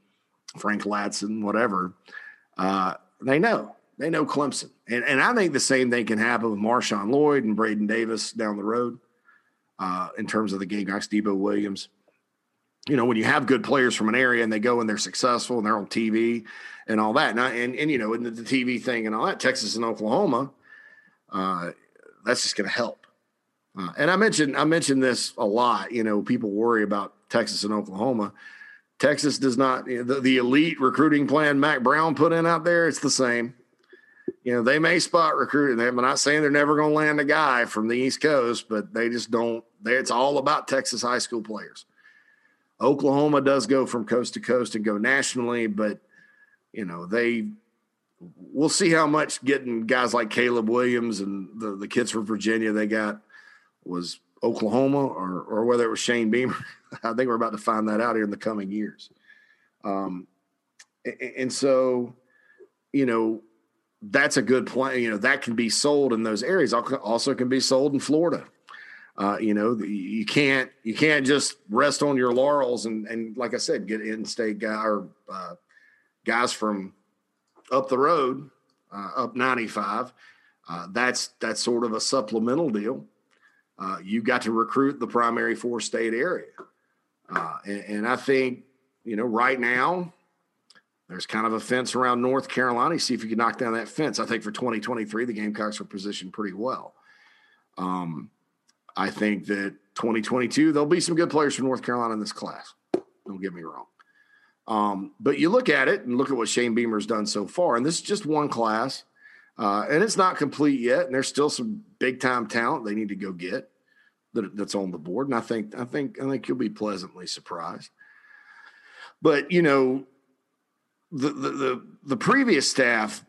Frank Ladson, whatever, uh, they know. They know Clemson. And, and I think the same thing can happen with Marshawn Lloyd and Braden Davis down the road uh, in terms of the Gamecocks, Debo Williams you know, when you have good players from an area and they go and they're successful and they're on TV and all that, and I, and, and you know, and the, the TV thing and all that, Texas and Oklahoma, uh, that's just going to help. Uh, and I mentioned I mentioned this a lot. You know, people worry about Texas and Oklahoma. Texas does not the, the elite recruiting plan Mack Brown put in out there. It's the same. You know, they may spot recruit, and I'm not saying they're never going to land a guy from the East Coast, but they just don't. They, it's all about Texas high school players. Oklahoma does go from coast to coast and go nationally, but you know they we'll see how much getting guys like Caleb Williams and the, the kids from Virginia they got was Oklahoma or or whether it was Shane Beamer. I think we're about to find that out here in the coming years. Um, and, and so, you know, that's a good plan. You know, that can be sold in those areas. Also, can be sold in Florida. Uh, you know, you can't you can't just rest on your laurels and and like I said, get in-state guy or uh, guys from up the road, uh, up 95. Uh, that's that's sort of a supplemental deal. Uh, you got to recruit the primary four state area, uh, and, and I think you know right now there's kind of a fence around North Carolina. See if you can knock down that fence. I think for 2023, the Gamecocks are positioned pretty well. Um, I think that 2022, there'll be some good players from North Carolina in this class. Don't get me wrong. Um, but you look at it and look at what Shane Beamer's done so far, and this is just one class, uh, and it's not complete yet. And there's still some big time talent they need to go get that, that's on the board. And I think I think I think you'll be pleasantly surprised. But you know, the the the, the previous staff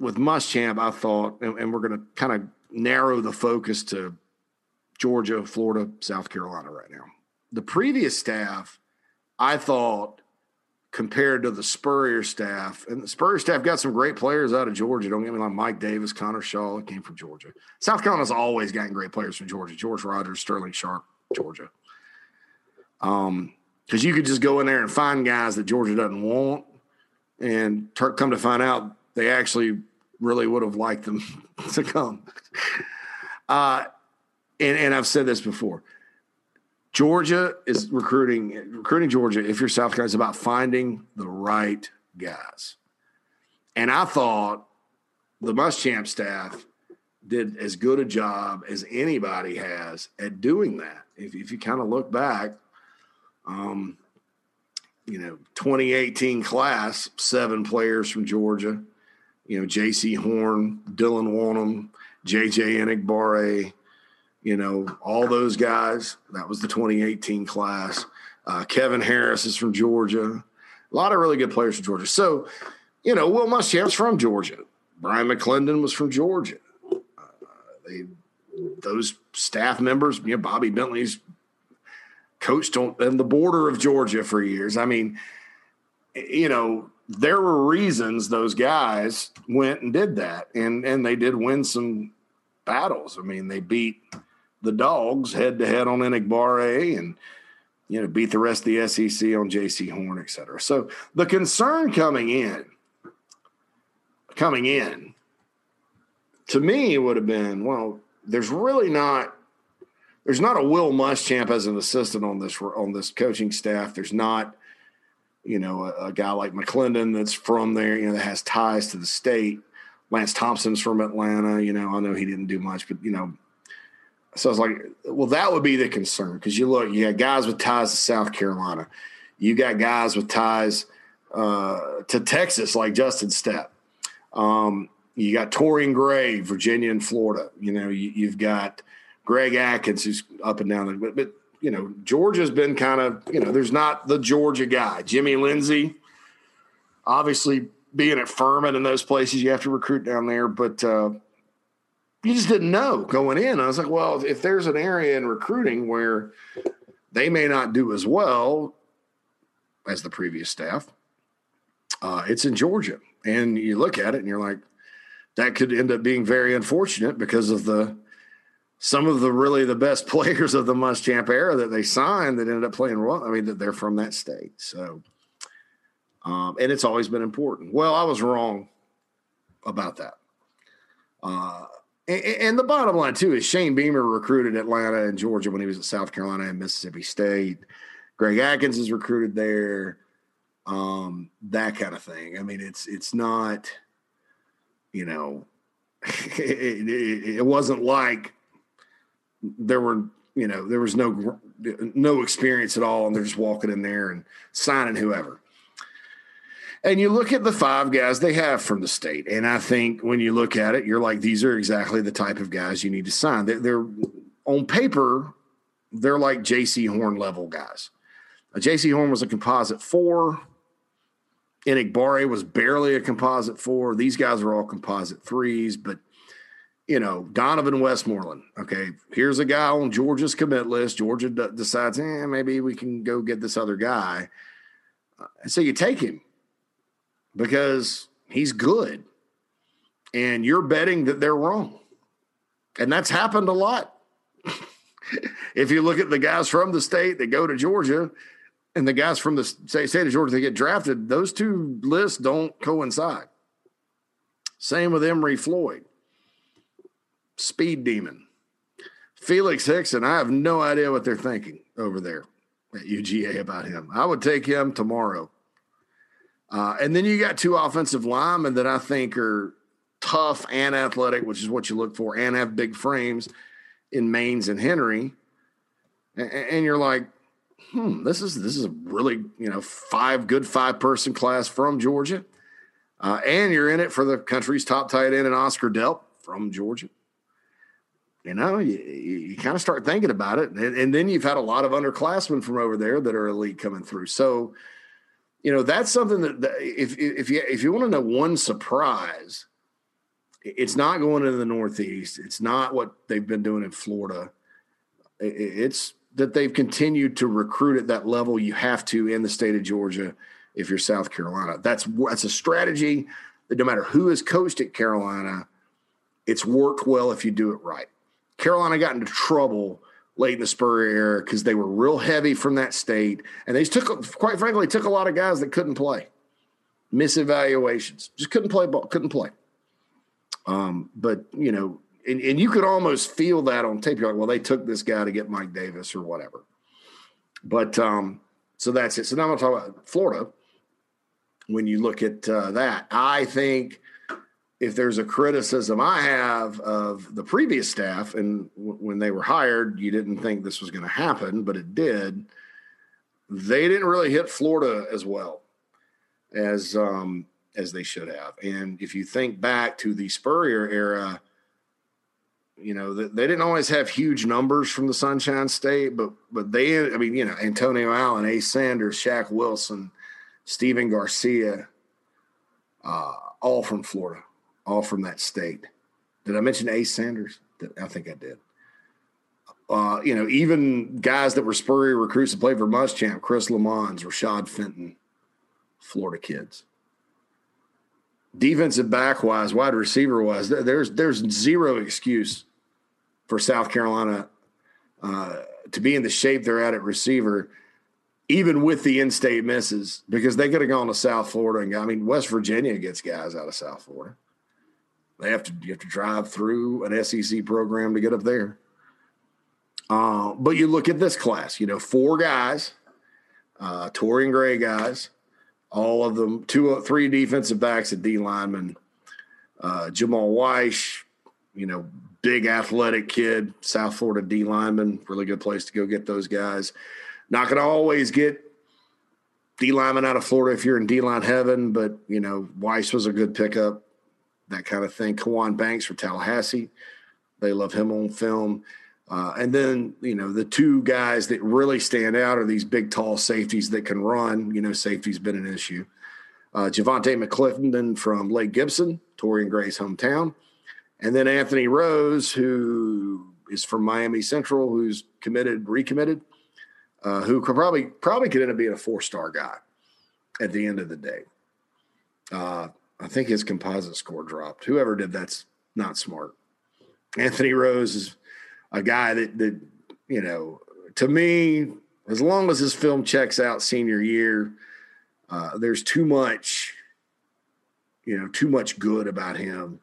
with Muschamp, I thought, and, and we're going to kind of narrow the focus to Georgia, Florida, South Carolina right now. The previous staff, I thought, compared to the Spurrier staff, and the Spurrier staff got some great players out of Georgia. Don't get me wrong, Mike Davis, Connor Shaw, came from Georgia. South Carolina's always gotten great players from Georgia. George Rogers, Sterling Sharpe, Georgia. Um, because you could just go in there and find guys that Georgia doesn't want, and come to find out they actually really would have liked them to come. Uh, and, and I've said this before. Georgia is recruiting recruiting Georgia. If you're South Carolina, is about finding the right guys. And I thought the Muschamp staff did as good a job as anybody has at doing that. If, if you kind of look back, um, you know, 2018 class, seven players from Georgia. You know, Jaycee Horn, Dylan Wonnum, JJ Enagbare, you know, all those guys. That was the 2018 class. Uh, Kevin Harris is from Georgia. A lot of really good players from Georgia. So, you know, Will Muschamp's from Georgia. Brian McClendon was from Georgia. Uh, they, those staff members, you know, Bobby Bentley's coached on, on the border of Georgia for years. I mean, you know, there were reasons those guys went and did that, and and they did win some battles. I mean, they beat the dogs head to head on Enagbare and you know beat the rest of the SEC on Jaycee Horn, et cetera. So the concern coming in, coming in, to me would have been well. There's really not. There's not a Will Muschamp as an assistant on this on this coaching staff. There's not, you know, a, a guy like McClendon that's from there, you know, that has ties to the state. Lance Thompson's from Atlanta. You know, I know he didn't do much, but you know, so I was like, well, that would be the concern because you look, you got guys with ties to South Carolina, you got guys with ties uh, to Texas like Justin Stepp. Um, you got Torrian Gray, Virginia and Florida. You know, you, have got Greg Adkins who's up and down, but, but you know, Georgia's been kind of, you know, there's not the Georgia guy. Jimmy Lindsey, obviously being at Furman and those places, you have to recruit down there, but uh, you just didn't know going in. I was like, well, if there's an area in recruiting where they may not do as well as the previous staff, uh, it's in Georgia. And you look at it and you're like, that could end up being very unfortunate because of the some of the really the best players of the Muschamp era that they signed that ended up playing well. I mean, that they're from that state. So, um, and it's always been important. Well, I was wrong about that. Uh, and, and, the bottom line too is Shane Beamer recruited Atlanta and Georgia when he was at South Carolina and Mississippi State. Greg Adkins is recruited there. Um, that kind of thing. I mean, it's it's not, you know, it, it, it wasn't like there were you know there was no no experience at all and they're just walking in there and signing whoever and you look at the five guys they have from the state, and I think when you look at it, you're like, these are exactly the type of guys you need to sign. They're, they're on paper, they're like Jaycee Horn level guys. Jaycee Horn was a composite four. Enagbare was barely a composite four. These guys are all composite threes, but you know, Donovan Westmoreland. Okay, here's a guy on Georgia's commit list. Georgia d- decides, eh, maybe we can go get this other guy. Uh, so you take him because he's good. And you're betting that they're wrong. And that's happened a lot. if you look at the guys from the state that go to Georgia and the guys from the state of Georgia that get drafted, those two lists don't coincide. Same with Emory Floyd, speed demon. Felix Hickson, I have no idea what they're thinking over there at UGA about him. I would take him tomorrow Uh, and then you got two offensive linemen that I think are tough and athletic, which is what you look for, and have big frames in Maynes and Henry. And, and you're like, hmm, this is this is a really you know five good five person class from Georgia, uh, and you're in it for the country's top tight end and Oscar Delp from Georgia. You know, you, you kind of start thinking about it, and, and then you've had a lot of underclassmen from over there that are elite coming through. So, you know, that's something that, that if if you if you want to know one surprise, it's not going into the Northeast. It's not what they've been doing in Florida. It's that they've continued to recruit at that level you have to in the state of Georgia if you're South Carolina. That's that's a strategy that no matter who has coached at Carolina, it's worked well if you do it right. Carolina got into trouble late in the Spurrier era because they were real heavy from that state, and they took, quite frankly, took a lot of guys that couldn't play, misevaluations, just couldn't play ball, couldn't play. Um, but you know, and, and you could almost feel that on tape. You're like, well, they took this guy to get Mike Davis or whatever. But um, so that's it. So now I'm going to talk about Florida. When you look at uh, that, I think if there's a criticism I have of the previous staff, and w- when they were hired, you didn't think this was going to happen, but it did. They didn't really hit Florida as well as um, as they should have. And if you think back to the Spurrier era, you know, they didn't always have huge numbers from the Sunshine State, but but they, I mean, you know, Antonio Allen, Ace Sanders, Shaq Wilson, Stephen Garcia, uh, all from Florida, all from that state. Did I mention Ace Sanders? I think I did. Uh, you know, even guys that were Spurrier recruits to play for Muschamp, Chris Lammons, Rashad Fenton, Florida kids defensive back wise, wide receiver wise, there's there's zero excuse for South Carolina uh, to be in the shape they're at at receiver, even with the in-state misses, because they could have gone to South Florida and I mean West Virginia gets guys out of South Florida. They have to you have to drive through an SEC program to get up there. Uh, but you look at this class, you know, four guys, uh, Torrian Gray guys, all of them, two, three defensive backs, a D lineman, uh, Jamal Weish, you know, big athletic kid, South Florida D lineman, really good place to go get those guys. Not going to always get D lineman out of Florida if you're in D line heaven, but you know, Weiss was a good pickup, that kind of thing. Kawan Banks for Tallahassee, they love him on film. Uh, and then, you know, the two guys that really stand out are these big, tall safeties that can run. You know, safety's been an issue. Uh, Javante McClendon from Lake Gibson, Torrian Gray's hometown. And then Anthony Rose, who is from Miami Central, who's committed, recommitted, uh, who could probably probably could end up being a four star guy at the end of the day. Uh, I think his composite score dropped. Whoever did that's not smart. Anthony Rose is a guy that that you know to me, as long as his film checks out senior year, uh, there's too much, you know, too much good about him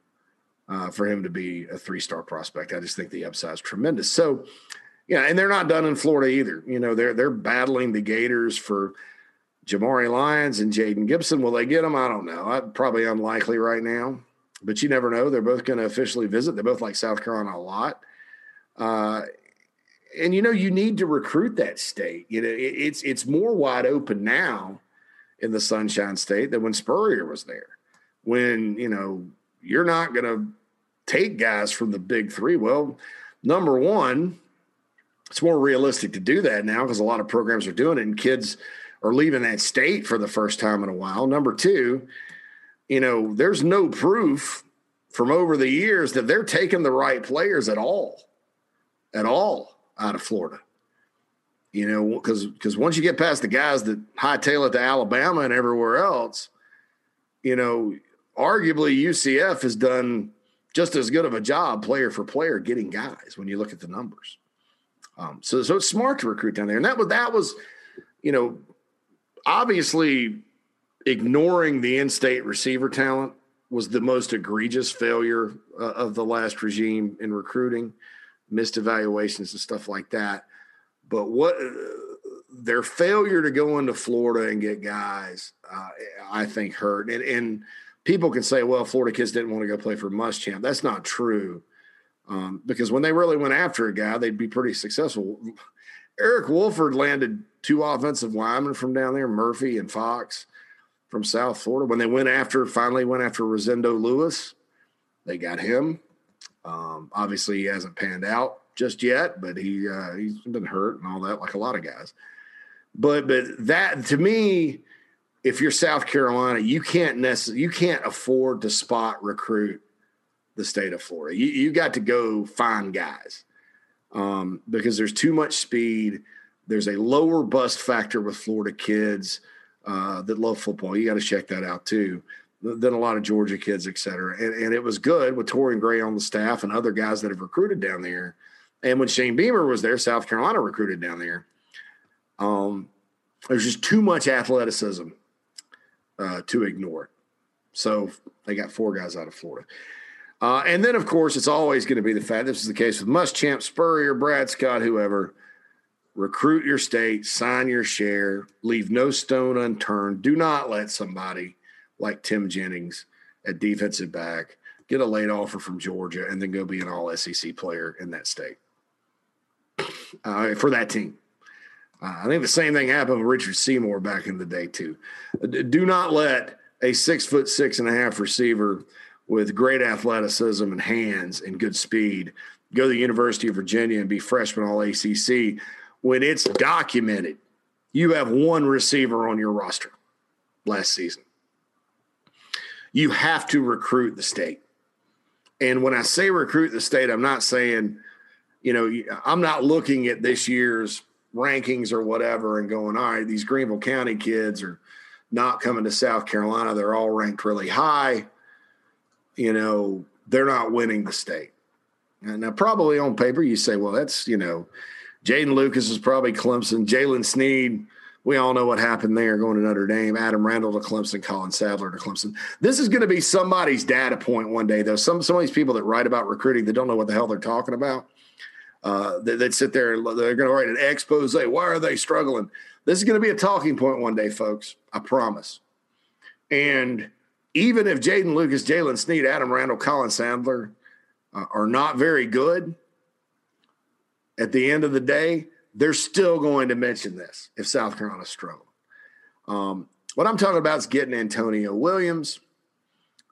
uh, for him to be a three star prospect. I just think the upside is tremendous. So, yeah, and they're not done in Florida either. You know, they're they're battling the Gators for Jamari Lyons and Jaden Gibson. Will they get them? I don't know. Probably unlikely right now, but you never know. They're both going to officially visit. They both like South Carolina a lot. Uh, and you know, you need to recruit that state. You know, it, it's it's more wide open now in the Sunshine State than when Spurrier was there. When you know you're not going to take guys from the big three. Well, number one, it's more realistic to do that now because a lot of programs are doing it and kids are leaving that state for the first time in a while. Number two, you know, there's no proof from over the years that they're taking the right players at all, at all out of Florida. You know, because because once you get past the guys that hightail it to Alabama and everywhere else, you know, arguably UCF has done just as good of a job player for player getting guys when you look at the numbers. Um, so so it's smart to recruit down there, and that was that was, you know, obviously ignoring the in-state receiver talent was the most egregious failure uh, of the last regime in recruiting, missed evaluations and stuff like that. But what uh, their failure to go into Florida and get guys, uh, I think, hurt. And, and, people can say, well, Florida kids didn't want to go play for Muschamp. That's not true. Um, because when they really went after a guy, they'd be pretty successful. Eric Wolford landed two offensive linemen from down there, Murphy and Fox from South Florida. When they went after, finally went after Rosendo Louis, they got him. Um, obviously, he hasn't panned out just yet, but he uh, he's been hurt and all that, like a lot of guys. But but that to me, if you're South Carolina, you can't necessarily you can't afford to spot recruit the state of Florida. You you got to go find guys um, because there's too much speed. There's a lower bust factor with Florida kids uh, that love football. You got to check that out too. Than a lot of Georgia kids, et cetera. And, and it was good with Torrian Gray on the staff and other guys that have recruited down there. And when Shane Beamer was there, South Carolina recruited down there. Um, there's just too much athleticism uh, to ignore. So they got four guys out of Florida. Uh, and then, of course, it's always going to be the fact this is the case with Muschamp, Spurrier, Brad Scott, whoever. Recruit your state, sign your share, leave no stone unturned. Do not let somebody like Tim Jennings at defensive back get a late offer from Georgia and then go be an all SEC player in that state uh, for that team. Uh, I think the same thing happened with Richard Seymour back in the day too. Do not let a six foot six and a half receiver with great athleticism and hands and good speed go to the University of Virginia and be freshman all ACC when it's documented you have one receiver on your roster last season. You have to recruit the state. And when I say recruit the state, I'm not saying, you know, I'm not looking at this year's rankings or whatever and going, all right, these Greenville County kids are not coming to South Carolina. They're all ranked really high. You know, they're not winning the state. And now, probably on paper, you say, well, that's, you know, Jaden Lucas is probably Clemson. Jaylen Sneed, we all know what happened there going to Notre Dame. Adam Randall to Clemson, Colin Sadler to Clemson. This is going to be somebody's data point one day, though. Some, some of these people that write about recruiting, they don't know what the hell they're talking about uh, that, that sit there and they're going to write an expose. Why are they struggling? This is going to be a talking point one day, folks. I promise. And even if Jaden Lucas, Jaylen Sneed, Adam Randall, Colin Sadler uh, are not very good, at the end of the day, they're still going to mention this if South Carolina struggle. Um, what I'm talking about is getting Antonio Williams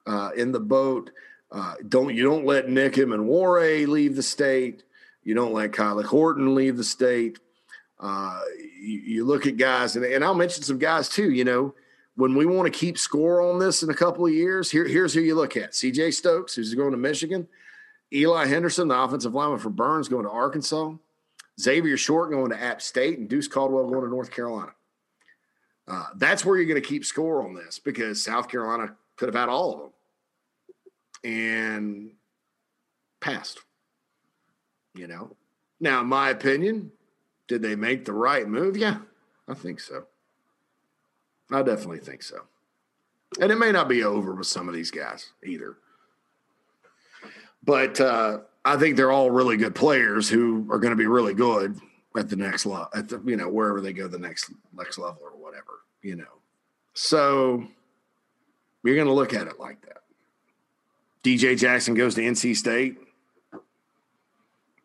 uh, in the boat. Uh, don't you don't let Nickum and Warray leave the state. You don't let Kylie Horton leave the state. Uh, you, you, look at guys, and, and I'll mention some guys too. You know, when we want to keep score on this in a couple of years, here, here's who you look at: C.J. Stokes, who's going to Michigan, Eli Henderson, the offensive lineman for Burns, going to Arkansas, Xavier Short going to App State, and Deuce Caldwell going to North Carolina. Uh, that's where you're going to keep score on this because South Carolina could have had all of them and passed you know. Now, in my opinion, did they make the right move? Yeah, I think so. I definitely think so. And it may not be over with some of these guys either. But uh, I think they're all really good players who are going to be really good at the next level, at the you know wherever they go the next next level or whatever, you know. So you're going to look at it like that. DJ Jackson goes to NC State.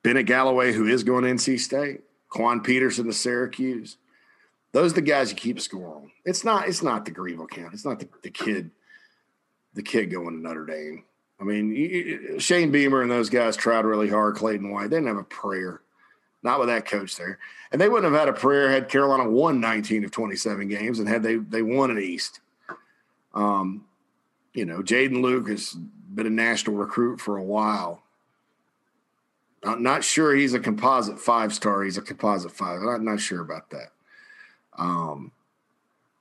Bennett Galloway, who is going to NC State, Quan Peterson to Syracuse. Those are the guys you keep score on. It's not. It's not the Greenville camp. It's not the, the kid. The kid going to Notre Dame. I mean, Shane Beamer and those guys tried really hard. Clayton White, they didn't have a prayer. Not with that coach there, and they wouldn't have had a prayer had Carolina won 19 of 27 games and had they they won an East. Um, you know, Jaden Luke has been a national recruit for a while. I'm not sure he's a composite five star. He's a composite five. I'm not sure about that. Um,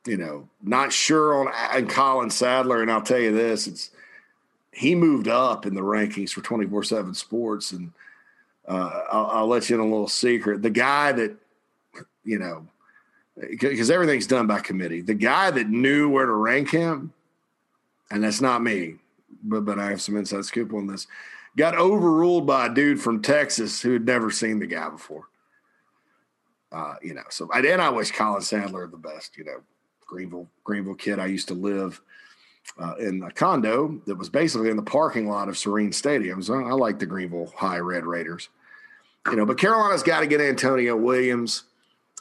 you know, not sure on and Colin Sadler. And I'll tell you this: it's he moved up in the rankings for 24 seven sports. And uh, I'll, I'll let you in a little secret. The guy that, you know, because everything's done by committee. The guy that knew where to rank him, and that's not me, but but I have some inside scoop on this got overruled by a dude from Texas who had never seen the guy before. Uh, you know, so I and I wish Colin Sadler the best. You know, Greenville Greenville kid. I used to live uh, in a condo that was basically in the parking lot of Sirrine Stadium. So I like the Greenville High Red Raiders. You know, but Carolina's got to get Antonio Williams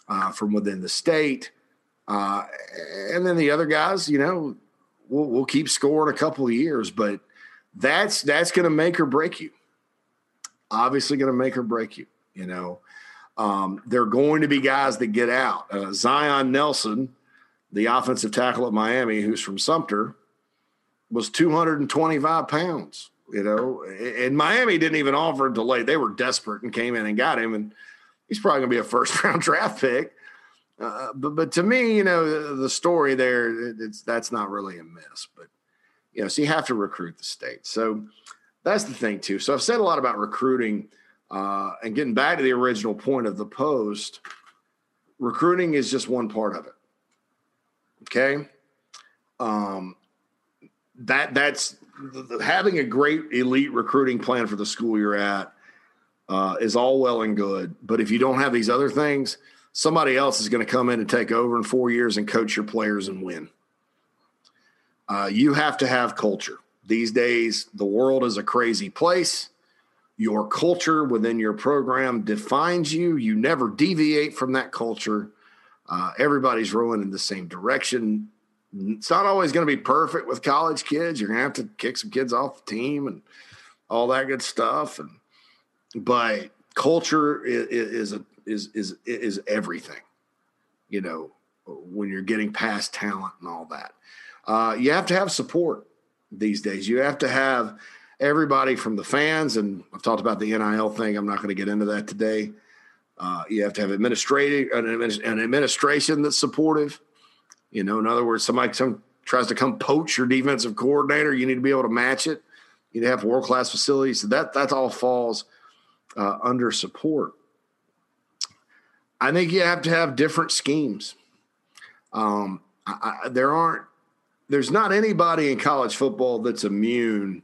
uh, from within the state, uh, and then the other guys. You know, we'll, we'll keep scoring a couple of years, but that's that's going to make or break you. Obviously, going to make or break you. You know, um, there are going to be guys that get out. Uh, Zion Nelson, the offensive tackle at Miami, who's from Sumter, was 225 pounds. You know, and Miami didn't even offer him to lay. They were desperate and came in and got him, and he's probably going to be a first round draft pick. Uh, but but to me, you know, the, the story there, it's that's not really a miss. But you know, so you have to recruit the state. So that's the thing too. So I've said a lot about recruiting, uh, and getting back to the original point of the post. Recruiting is just one part of it. Okay. Um, that that's having a great elite recruiting plan for the school you're at uh, is all well and good. But if you don't have these other things, somebody else is going to come in and take over in four years and coach your players and win. Uh, you have to have culture. These days, the world is a crazy place. Your culture within your program defines you. You never deviate from that culture. Uh, everybody's rowing in the same direction it's not always going to be perfect with college kids. You're going to have to kick some kids off the team and all that good stuff. And but culture is is a, is is is everything. You know, when you're getting past talent and all that, uh, you have to have support these days. You have to have everybody from the fans, and I've talked about the NIL thing. I'm not going to get into that today. Uh, you have to have administrative an administration that's supportive. You know, in other words, somebody some tries to come poach your defensive coordinator, you need to be able to match it. You need to have world class facilities. So that that all falls uh, under support. I think you have to have different schemes. Um, I, I, there aren't. There's not anybody in college football that's immune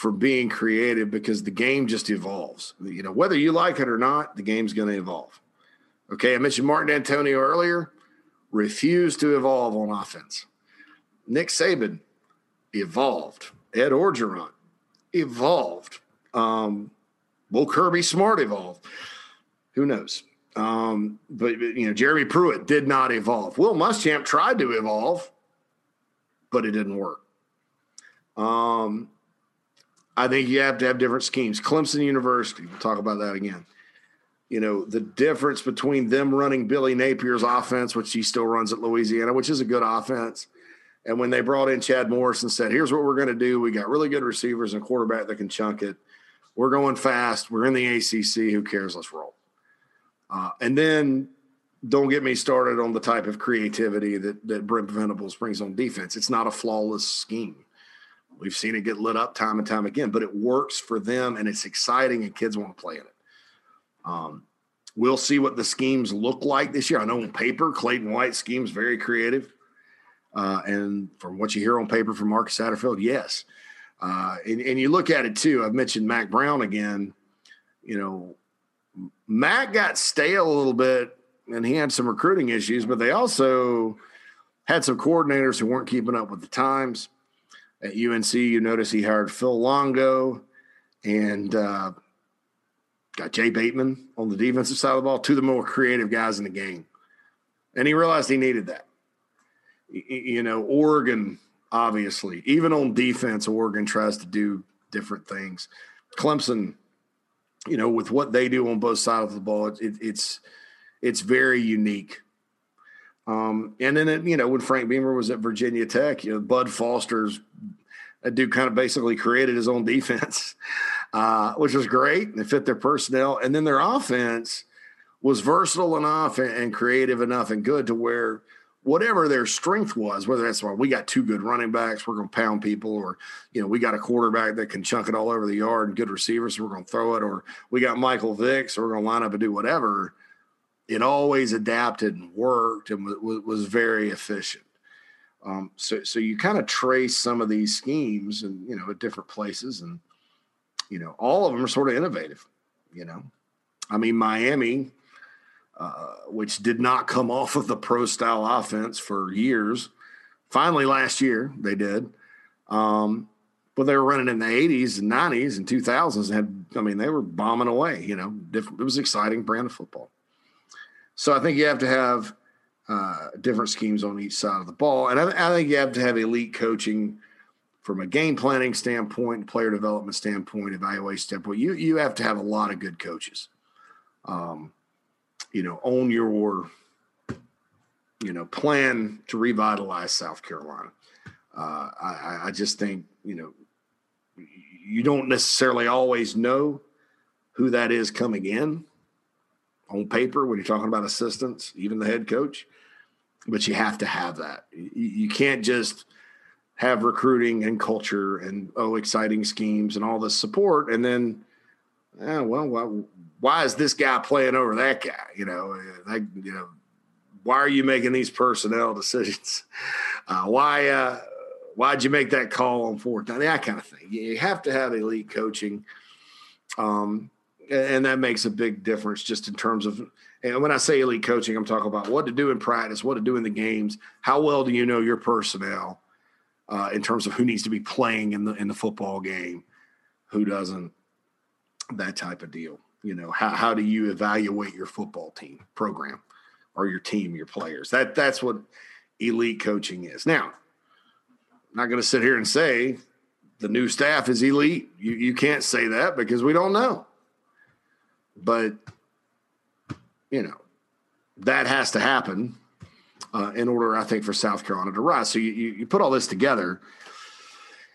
for being creative because the game just evolves. You know, whether you like it or not, the game's going to evolve. Okay, I mentioned Mark Dantonio earlier refused to evolve on offense. Nick Saban evolved. Ed Orgeron evolved. Um, will Kirby Smart evolve? Who knows? Um, but you know, Jeremy Pruitt did not evolve. Will Muschamp tried to evolve, but it didn't work. Um, I think you have to have different schemes. Clemson University, we'll talk about that again you know, the difference between them running Billy Napier's offense, which he still runs at Louisiana, which is a good offense. And when they brought in Chad Morris and said, here's what we're going to do. We got really good receivers and quarterback that can chunk it. We're going fast. We're in the ACC. Who cares? Let's roll. Uh, and then don't get me started on the type of creativity that, that Brent Venables brings on defense. It's not a flawless scheme. We've seen it get lit up time and time again, but it works for them and it's exciting and kids want to play in it. Um, we'll see what the schemes look like this year. I know on paper, Clayton White schemes very creative. Uh, and from what you hear on paper from Marcus Satterfield, yes. Uh, and, and you look at it too. I've mentioned Mack Brown again. You know, Mack got stale a little bit and he had some recruiting issues, but they also had some coordinators who weren't keeping up with the times. At UNC, you notice he hired Phil Longo and uh, got Jay Bateman on the defensive side of the ball, two of the more creative guys in the game. And he realized he needed that. You know, Oregon, obviously, even on defense, Oregon tries to do different things. Clemson, you know, with what they do on both sides of the ball, it, it's it's very unique. Um, and then, it, you know, when Frank Beamer was at Virginia Tech, you know, Bud Foster's a dude kind of basically created his own defense uh, which was great. They fit their personnel, and then their offense was versatile enough and, and creative enough and good to where whatever their strength was, whether that's why we got two good running backs, we're going to pound people, or you know we got a quarterback that can chunk it all over the yard and good receivers, so we're going to throw it, or we got Michael Vick, so we're going to line up and do whatever. It always adapted and worked and was, was very efficient. Um, so, so you kind of trace some of these schemes and you know at different places, and you know, all of them are sort of innovative. You know, I mean, Miami uh, which did not come off of the pro style offense for years. Finally, last year they did. Um, but they were running in the 80s and 90s and 2000s and had, I mean, they were bombing away, you know, different, it was exciting brand of football. So I think you have to have uh, different schemes on each side of the ball. And I, I, think you have to have elite coaching from a game planning standpoint, player development standpoint, evaluation standpoint. You, you have to have a lot of good coaches. Um, you know, own your, you know, plan to revitalize South Carolina. Uh, I, I just think, you know, you don't necessarily always know who that is coming in on paper when you're talking about assistants, even the head coach, but you have to have that. You, you can't just have recruiting and culture and oh, exciting schemes and all this support, and then, yeah, well, why, why is this guy playing over that guy? You know, that, you know, why are you making these personnel decisions? Uh, why? Uh, why'd you make that call on fourth down? That kind of thing. You have to have elite coaching. Um, and that makes a big difference just in terms of and when I say elite coaching, I'm talking about what to do in practice, what to do in the games. How well do you know your personnel uh, in terms of who needs to be playing in the in the football game, who doesn't, that type of deal. You know, how how do you evaluate your football team program or your team, your players? That that's what elite coaching is. Now, I'm not going to sit here and say the new staff is elite. You you can't say that because we don't know. But you know that has to happen uh, in order, I think, for South Carolina to rise. So you, you, you put all this together.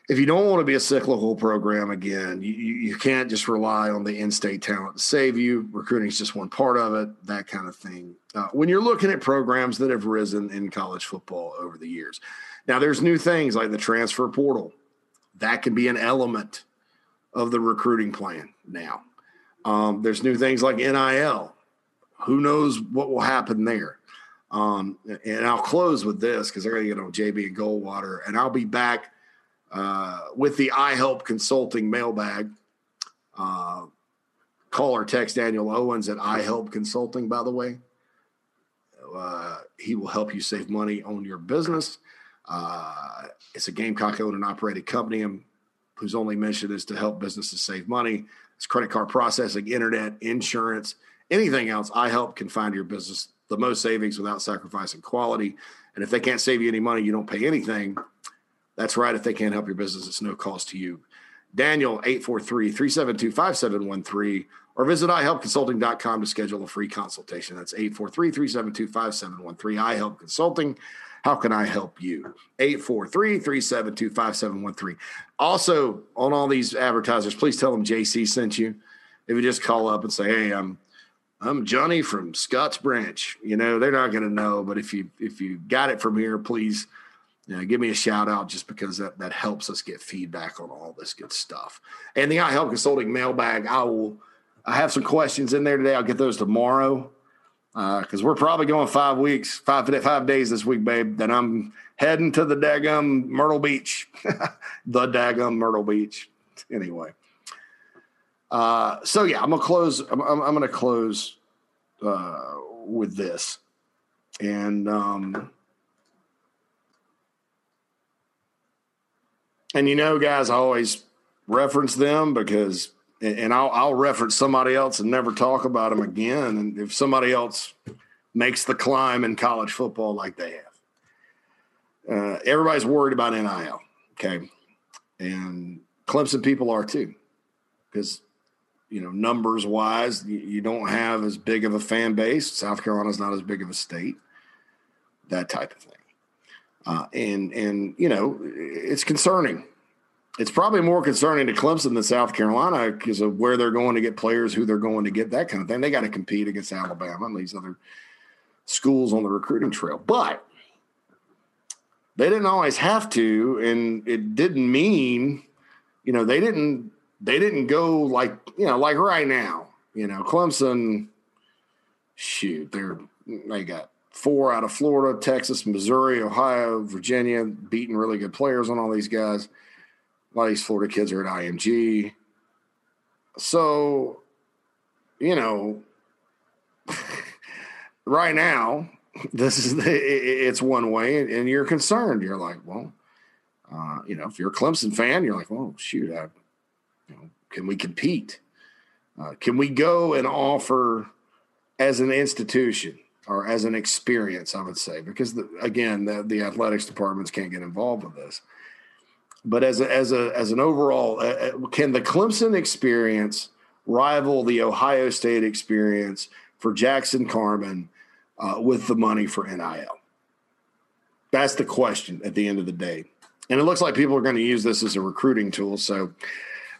If you don't want to be a cyclical program again, you, you can't just rely on the in-state talent to save you. Recruiting is just one part of it, that kind of thing. Uh, when you're looking at programs that have risen in college football over the years, now there's new things like the transfer portal. That can be an element of the recruiting plan now. Um, there's new things like NIL. Who knows what will happen there? Um, and I'll close with this because I got to get on JB and Goldwater, and I'll be back uh, with the I Help Consulting mailbag. Uh, call or text Daniel Owens at I Help Consulting. By the way, uh, he will help you save money on your business. Uh, it's a Gamecock owned and operated company whose only mission is to help businesses save money. It's credit card processing, internet, insurance, anything else. I help can find your business the most savings without sacrificing quality. And if they can't save you any money, you don't pay anything. That's right. If they can't help your business, it's no cost to you. Daniel, 843 372 5713, or visit ihelpconsulting.com to schedule a free consultation. That's 843 372 5713. iHelp Consulting. How can I help you? 843 372 5713. Also, on all these advertisers, please tell them JC sent you. If you just call up and say, hey, I'm I'm Johnny from Scotts Branch. You know, they're not going to know, but if you if you got it from here, please you know, give me a shout out just because that, that helps us get feedback on all this good stuff. And the I Help Consulting mailbag, I will I have some questions in there today. I'll get those tomorrow because uh, we're probably going five weeks, five five days this week, babe. Then I'm heading to the daggum Myrtle Beach, the daggum Myrtle Beach. Anyway, uh, so yeah, I'm gonna close. I'm, I'm, I'm gonna close uh, with this, and um, and you know, guys, I always reference them because and I'll, I'll reference somebody else and never talk about them again. And if somebody else makes the climb in college football like they have, uh, everybody's worried about NIL. Okay. And Clemson people are too, because, you know, numbers wise, you, you don't have as big of a fan base. South Carolina's not as big of a state, that type of thing. Uh, and, and, you know, it's concerning it's probably more concerning to Clemson than South Carolina because of where they're going to get players, who they're going to get, that kind of thing. They got to compete against Alabama and these other schools on the recruiting trail. But they didn't always have to, and it didn't mean, you know, they didn't they didn't go like, you know, like right now, you know, Clemson, shoot, they're they got four out of Florida, Texas, Missouri, Ohio, Virginia, beating really good players on all these guys a lot of these Florida kids are at IMG. So, you know, right now, this is the, it's one way, and you're concerned. You're like, well, uh, you know, if you're a Clemson fan, you're like, well, shoot, I, you know, can we compete? Uh, can we go and offer as an institution or as an experience? I would say because the, again, the, the athletics departments can't get involved with this. But as a, as a as an overall, uh, uh can the Clemson experience rival the Ohio State experience for Jackson Carman uh, with the money for NIL? That's the question at the end of the day. And it looks like people are going to use this as a recruiting tool. So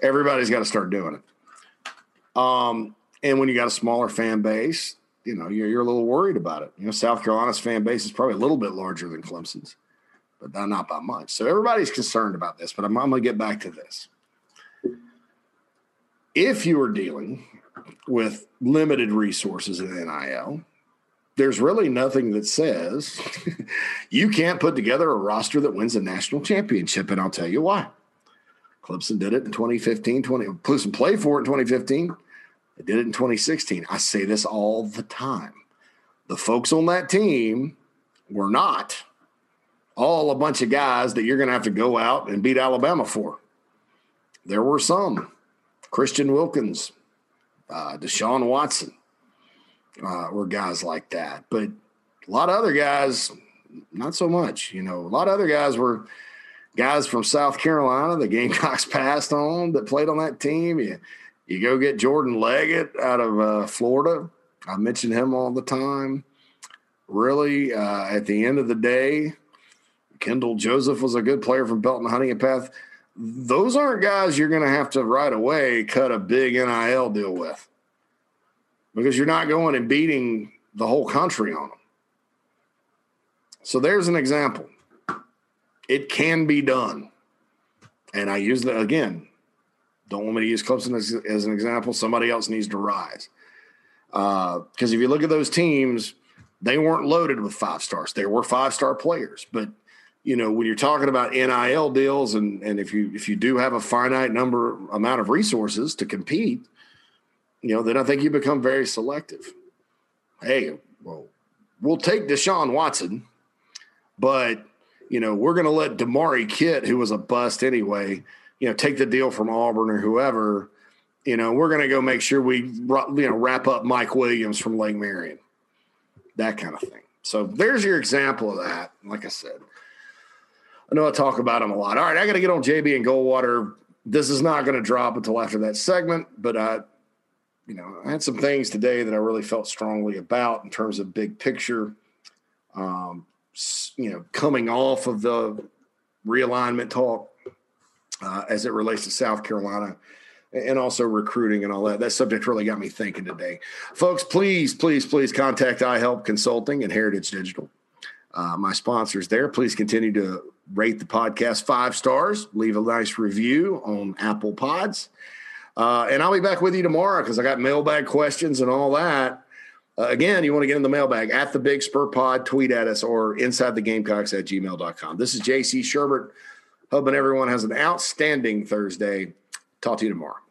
everybody's got to start doing it. Um, and when you got a smaller fan base, you know, you're, you're a little worried about it. You know, South Carolina's fan base is probably a little bit larger than Clemson's, but not by much. So everybody's concerned about this, but I'm, I'm going to get back to this. If you are dealing with limited resources in NIL, there's really nothing that says you can't put together a roster that wins a national championship. And I'll tell you why. Clemson did it in 2015, 20, Clemson played for it in 2015. They did it in 2016. I say this all the time. The folks on that team were not all a bunch of guys that you're going to have to go out and beat Alabama for. There were some Christian Wilkins, uh, Deshaun Watson, uh, were guys like that. But a lot of other guys, not so much. You know, a lot of other guys were guys from South Carolina. The Gamecocks passed on that played on that team. You, you go get Jordan Leggett out of uh, Florida. I mention him all the time. Really, uh, at the end of the day, Kendall Joseph was a good player from Belton Honea Path. Those aren't guys you're going to have to right away cut a big NIL deal with because you're not going and beating the whole country on them. So there's an example. It can be done. And I use that again. Don't want me to use Clemson as, as an example. Somebody else needs to rise. Because uh, if you look at those teams, they weren't loaded with five stars. There were five star players, but you know when you're talking about NIL deals, and and if you if you do have a finite number amount of resources to compete, you know, then I think you become very selective. Hey, well, we'll take Deshaun Watson, but you know, we're going to let Damari Kitt, who was a bust anyway, you know, take the deal from Auburn or whoever. You know, we're going to go make sure we you know wrap up Mike Williams from Lake Marion, that kind of thing. So there's your example of that. Like I said, know I talk about him a lot. All right, I got to get on JB and Goldwater. This is not going to drop until after that segment, but I you know, I had some things today that I really felt strongly about in terms of big picture. Um, you know, coming off of the realignment talk uh, as it relates to South Carolina and also recruiting and all that. That subject really got me thinking today. Folks, please, please, please contact iHelp Consulting and Heritage Digital. Uh, my sponsors there. Please continue to rate the podcast five stars, leave a nice review on Apple Pods. Uh, and I'll be back with you tomorrow because I got mailbag questions and all that. Uh, again, you want to get in the mailbag at the Big Spur Pod, tweet at us, or inside the Gamecocks at gmail.com. This is JC Shurburtt. Hoping everyone has an outstanding Thursday. Talk to you tomorrow.